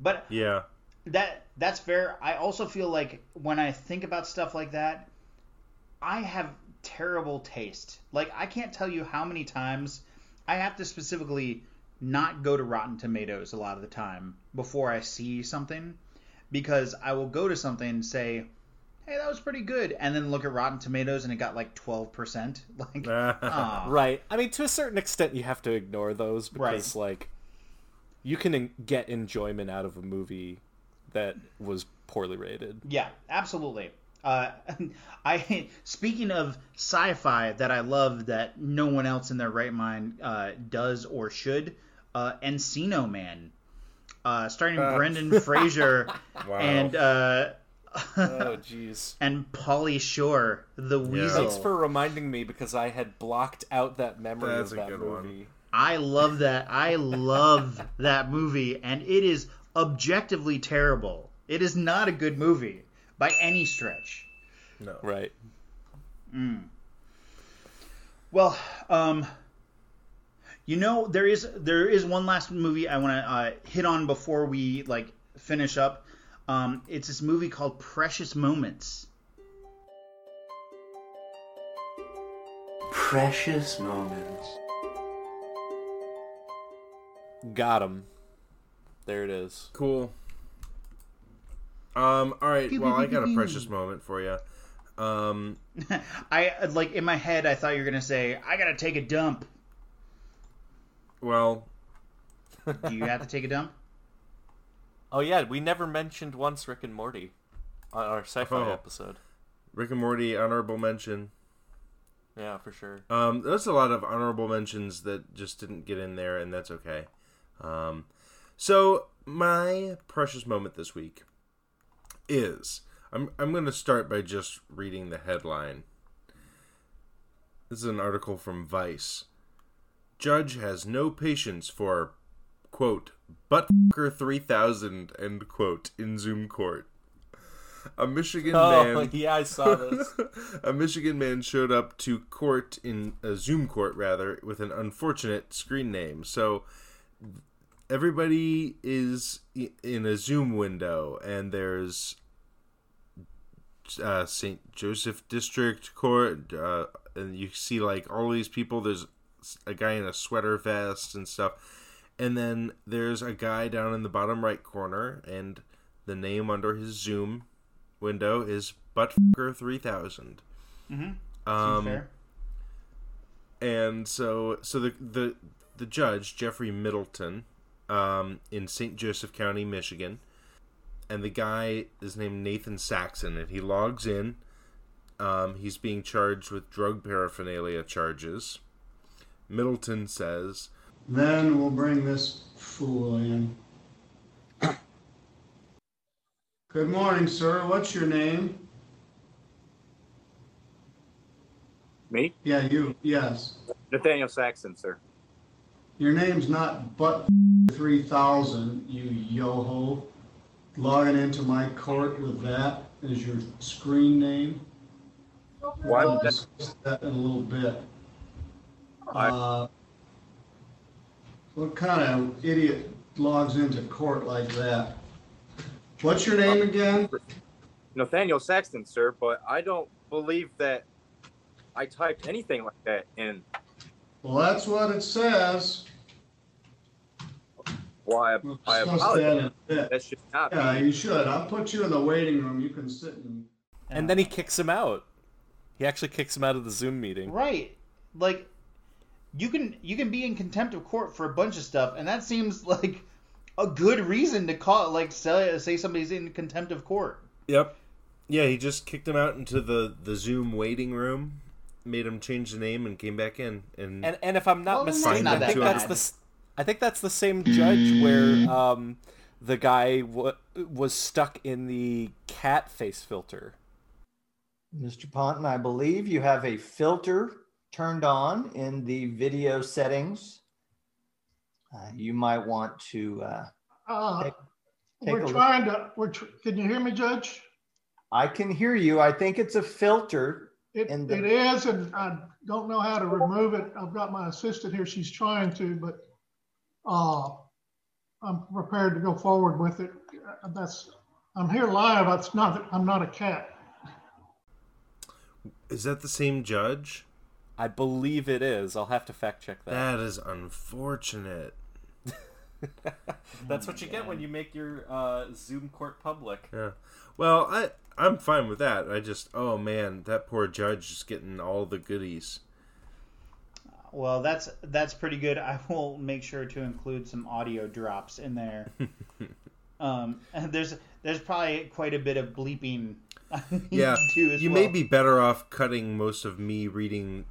but Yeah. that that's fair. I also feel like when I think about stuff like that, I have terrible taste. Like I can't tell you how many times I have to specifically not go to Rotten Tomatoes a lot of the time before I see something because I will go to something and say, "Hey, that was pretty good," and then look at Rotten Tomatoes and it got like 12%. Like aw. Right. I mean, to a certain extent, you have to ignore those because, like, you can en- get enjoyment out of a movie that was poorly rated. Yeah, absolutely. Uh, I speaking of sci-fi that I love that no one else in their right mind uh, does or should. Uh, Encino Man, uh, starring Uh. Brendan Fraser Wow. and uh, Oh, jeez. and Pauly Shore, the Weasel. Thanks for reminding me because I had blocked out that memory That's of a that good movie. one. I love that. I love that movie, and it is objectively terrible. It is not a good movie by any stretch. No. Right. Mm. Well, um, you know there is there is one last movie I want to uh, hit on before we like finish up. Um, it's this movie called Precious Moments. Precious moments. Got him. There it is. Cool. Um. All right. Pew, Well, pew, I pew, got a precious moment for you. Um. I like in my head I thought you were gonna say I gotta take a dump. Well. Do you have to take a dump? Oh yeah, we never mentioned once Rick and Morty on our sci-fi Oh. episode. Rick and Morty honorable mention. Yeah, for sure. Um, there's a lot of honorable mentions that just didn't get in there, and that's okay. Um, So my precious moment this week is I'm I'm going to start by just reading the headline. This is an article from Vice. Judge has no patience for quote buttfucker 3000 end quote in Zoom court. A Michigan Oh, man yeah, I saw this. a Michigan man showed up to court in a Zoom court rather with an unfortunate screen name. So everybody is in a Zoom window, and there's uh, St. Joseph District Court, uh, and you see like all these people. There's a guy in a sweater vest and stuff, and then there's a guy down in the bottom right corner, and the name under his Zoom window is Buttfucker three thousand. Mhm. Um, and so so the the the judge Jeffrey Middleton um, in St. Joseph County, Michigan, and the guy is named Nathan Saxon, and he logs in. Um, he's being charged with drug paraphernalia charges. Middleton says, Then we'll bring this fool in. Good morning, sir. What's your name? Me? Yeah, you. Yes. Nathaniel Saxon, sir. Your name's not but 3000, you yoho. Logging into my court with that as your screen name. Why We'll would that- discuss that in a little bit. Uh, what kind of idiot logs into court like that? What's your name again? Nathaniel Saxton, sir, but I don't believe that I typed anything like that in. Well, that's what it says. Why, I discuss that in apologize. a bit. That should not Yeah, be. you should. I'll put you in the waiting room. You can sit and. And then he kicks him out. He actually kicks him out of the Zoom meeting. Right. Like you can you can be in contempt of court for a bunch of stuff, and that seems like a good reason to call like say, say somebody's in contempt of court. "Yep, yeah." He just kicked him out into the the Zoom waiting room, made him change the name, and came back in. And And and if I'm not Well, then that's mistaken, not I that think that's bad. the s- I think that's the same judge where um, the guy w- was stuck in the cat face filter. Mr. Ponton, I believe you have a filter turned on in the video settings. Uh, you might want to. Uh, Uh, take- take a we're look. trying to, we're, tr- can you hear me, Judge? I can hear you. I think it's a filter. It, the- it is, and I don't know how to remove it. I've got my assistant here. She's trying to, but, uh, I'm prepared to go forward with it. That's, I'm here live. It's not, I'm not a cat. is that the same judge? I believe it is. I'll have to fact check that. That is unfortunate. That's what you get when you make your uh, Zoom court public. Yeah. Well, I I'm fine with that. I just oh man, that poor judge is getting all the goodies. Well, that's that's pretty good. I will make sure to include some audio drops in there. um, and there's there's probably quite a bit of bleeping. Yeah. to do as You well. may be better off cutting most of me reading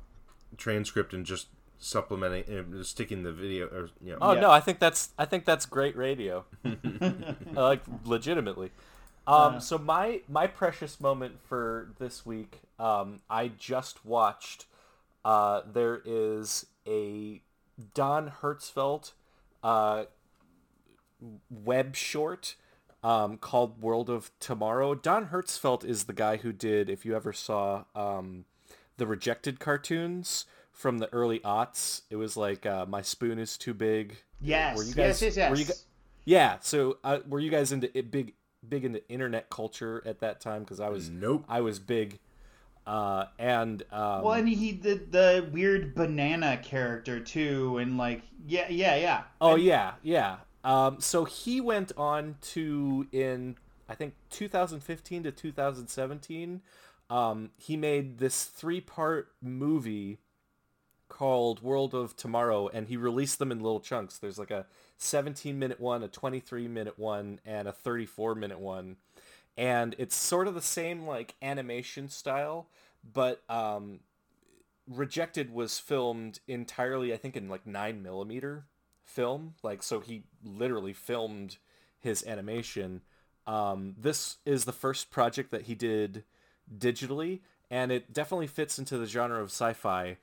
transcript and just supplementing uh, sticking the video or you know. Oh no, I think that's I think that's great radio. like legitimately. Um, Uh. so my my precious moment for this week, um, I just watched. Uh, there is a Don Hertzfeldt uh, web short um, called World of Tomorrow. Don Hertzfeldt is the guy who did, if you ever saw um, the Rejected cartoons from the early aughts, it was like uh, My Spoon is Too Big. Yes, Were you yes, guys, yes, Were you, yes. gu- yeah. So uh, were you guys into it big, big into internet culture at that time? Because I was. Nope. I was big. Uh, and um, well, and he did the weird banana character too, and like yeah, yeah, yeah. Oh yeah, yeah. Um, so he went on to in I think 2015 to 2017. Um, he made this three-part movie called World of Tomorrow, and he released them in little chunks. There's like a 17-minute one, a 23-minute one, and a 34-minute one, and it's sort of the same like animation style, but um, Rejected was filmed entirely, I think, in like nine millimeter film. Like, so he literally filmed his animation. Um, this is the first project that he did digitally, and it definitely fits into the genre of sci-fi.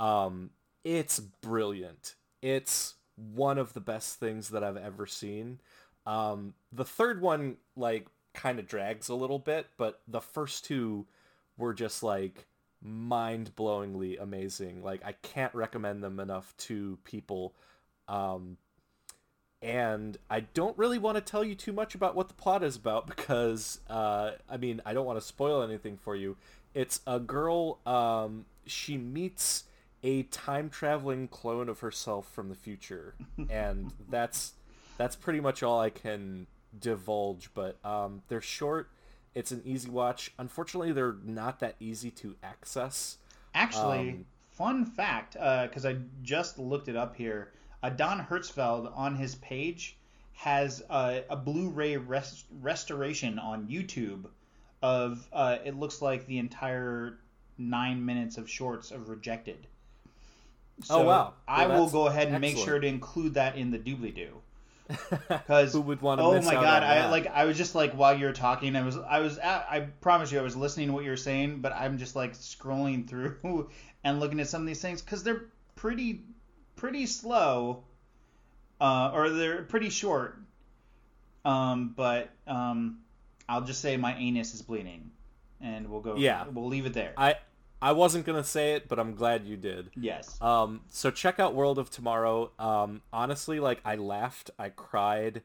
Um, it's brilliant. It's one of the best things that I've ever seen. Um, the third one, like, kind of drags a little bit, but the first two were just like mind-blowingly amazing. Like, I can't recommend them enough to people. Um, and I don't really want to tell you too much about what the plot is about because, uh, I mean, I don't want to spoil anything for you. It's a girl. Um, she meets a time traveling clone of herself from the future, and that's that's pretty much all I can divulge. But um, they're short. It's an easy watch. Unfortunately, they're not that easy to access. Actually, Um, fun fact, because I just looked it up here. Uh, Don Hertzfeldt on his page has uh, a Blu-ray res- restoration on YouTube of uh, it looks like the entire nine minutes of shorts of Rejected. Oh, wow. I will go ahead and make sure to include that in the doobly doo. Because Who would wanna Oh miss my god! I that? like I was just like while you were talking, I was I was I promise you I was listening to what you were saying, but I'm just like scrolling through and looking at some of these things because they're pretty pretty slow, uh, or they're pretty short. Um, but um, I'll just say my anus is bleeding, and we'll go. Yeah. we'll leave it there. I I wasn't gonna say it, but I'm glad you did. Yes. Um. So check out World of Tomorrow. Um. Honestly, like I laughed, I cried,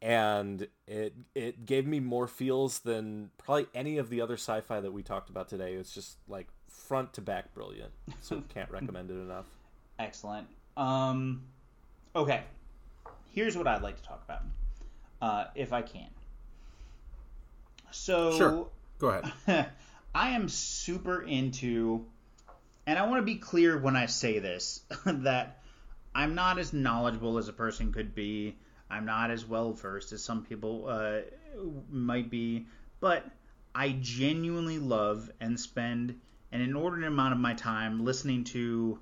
and it it gave me more feels than probably any of the other sci-fi that we talked about today. It's just like front to back brilliant. So can't recommend it enough. Excellent. Um, okay. Here's what I'd like to talk about, uh, if I can. So, Sure. Go ahead. I am super into, and I want to be clear when I say this, that I'm not as knowledgeable as a person could be. I'm not as well versed as some people uh, might be, but I genuinely love and spend an inordinate amount of my time listening to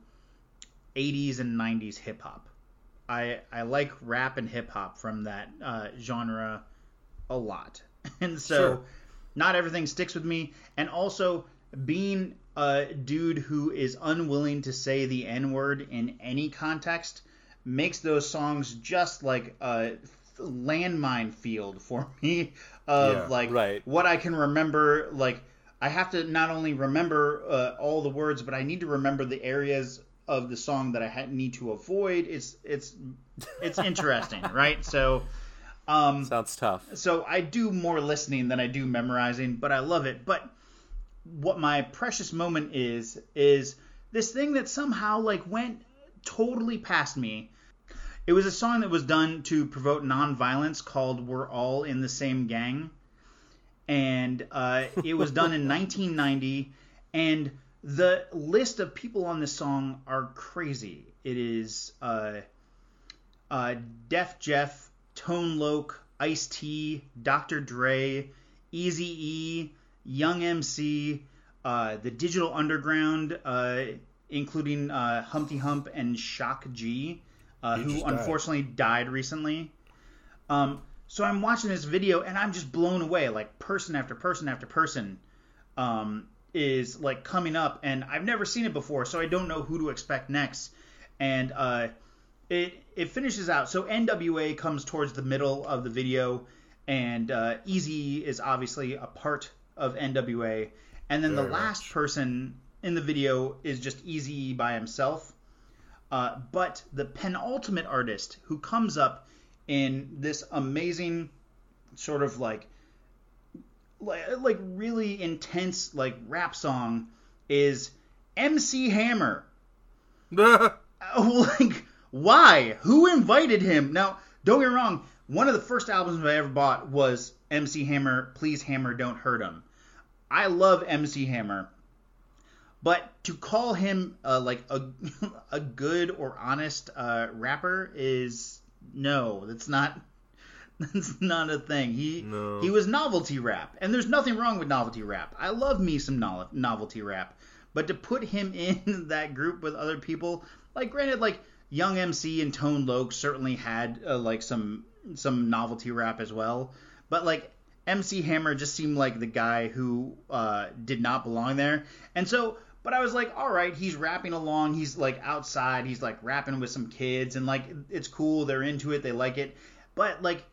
80s and 90s hip hop. I I like rap and hip hop from that uh, genre a lot, and so Sure. Not everything sticks with me. And also being a dude who is unwilling to say the N word in any context makes those songs just like a landmine field for me of Yeah, like right. what I can remember. Like I have to not only remember uh, all the words, but I need to remember the areas of the song that I ha- need to avoid. It's it's it's interesting, right? So. Um, Sounds tough. so I do more listening than I do memorizing, but I love it. But what my precious moment is is this thing that somehow like went totally past me. It was a song that was done to promote nonviolence called "We're All in the Same Gang," and uh, it was done in 1990. And the list of people on this song are crazy. It is uh, uh, Def Jeff, Tone Loc, Ice T, Dr. Dre, Easy E, Young MC, uh, the Digital Underground, uh, including uh, Humpty Hump and Shock G, uh, who died. unfortunately died recently. Um, so I'm watching this video and I'm just blown away. Like person after person after person um, is like coming up, and I've never seen it before, so I don't know who to expect next. And uh, it it finishes out. So NWA comes towards the middle of the video, and uh, Eazy is obviously a part of NWA, and then the Very last person in the video is just Eazy by himself. Uh, but the penultimate artist who comes up in this amazing sort of like like, like really intense like rap song is MC Hammer. Oh, like why? Who invited him? Now, don't get me wrong. One of the first albums I ever bought was MC Hammer. Please Hammer, don't hurt him. I love MC Hammer, but to call him uh, like a a good or honest uh, rapper is no. That's not. That's not a thing. He No. he was novelty rap, and there's nothing wrong with novelty rap. I love me some no- novelty rap, but to put him in that group with other people, like granted, like Young MC and Tone Loc certainly had uh, like some some novelty rap as well, but like MC Hammer just seemed like the guy who uh, did not belong there, and so. But I was like, all right, he's rapping along. He's like outside. He's like rapping with some kids, and like it's cool. They're into it. They like it. But like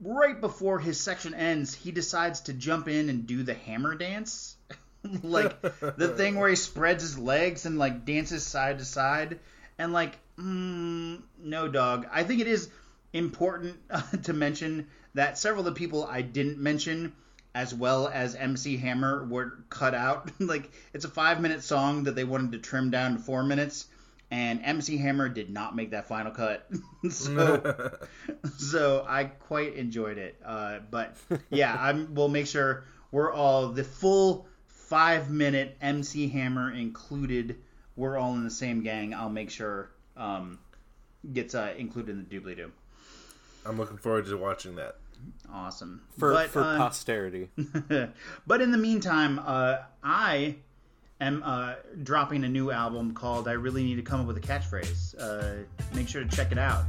right before his section ends, he decides to jump in and do the hammer dance. like the thing where he spreads his legs and like dances side to side and like mm, no dog. I think it is important uh, to mention that several of the people i didn't mention as well as mc hammer were cut out. Like it's a five minute song that they wanted to trim down to four minutes and mc hammer did not make that final cut. So so i quite enjoyed it. Uh, but yeah i will make sure we're all the full five minute MC Hammer included. We're all in the same gang. I'll make sure um, gets uh, included in the doobly doo. I'm looking forward to watching that. Awesome For But, for uh, posterity. but in the meantime, uh, I am uh, dropping a new album called "I Really Need to Come Up with a Catchphrase." Uh, make sure to check it out.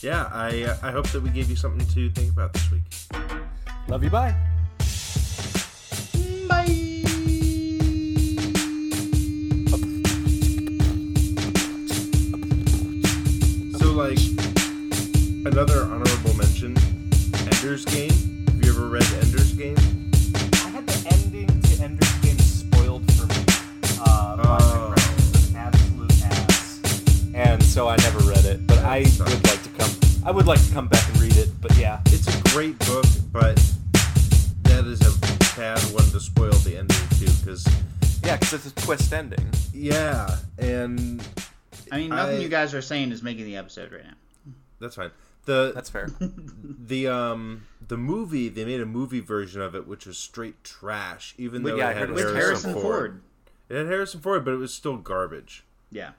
Yeah, I uh, I hope that we gave you something to think about this week. Love you. Bye. Ender's Game. Have you ever read Ender's Game? I had the ending to Ender's Game spoiled for me. Uh, by my friend who's an absolute ass. And so I never read it, but I would like to come. I would like to come back and read it. But yeah, It's a great book, but that is a bad one to spoil the ending too, because yeah, because it's a twist ending. yeah, and I mean, nothing I- you guys are saying is making the episode right now. That's fine. The That's fair. the um the movie they made a movie version of it which was straight trash even though yeah, I it had it Harrison, Harrison Ford. Ford. It had Harrison Ford, but it was still garbage. Yeah.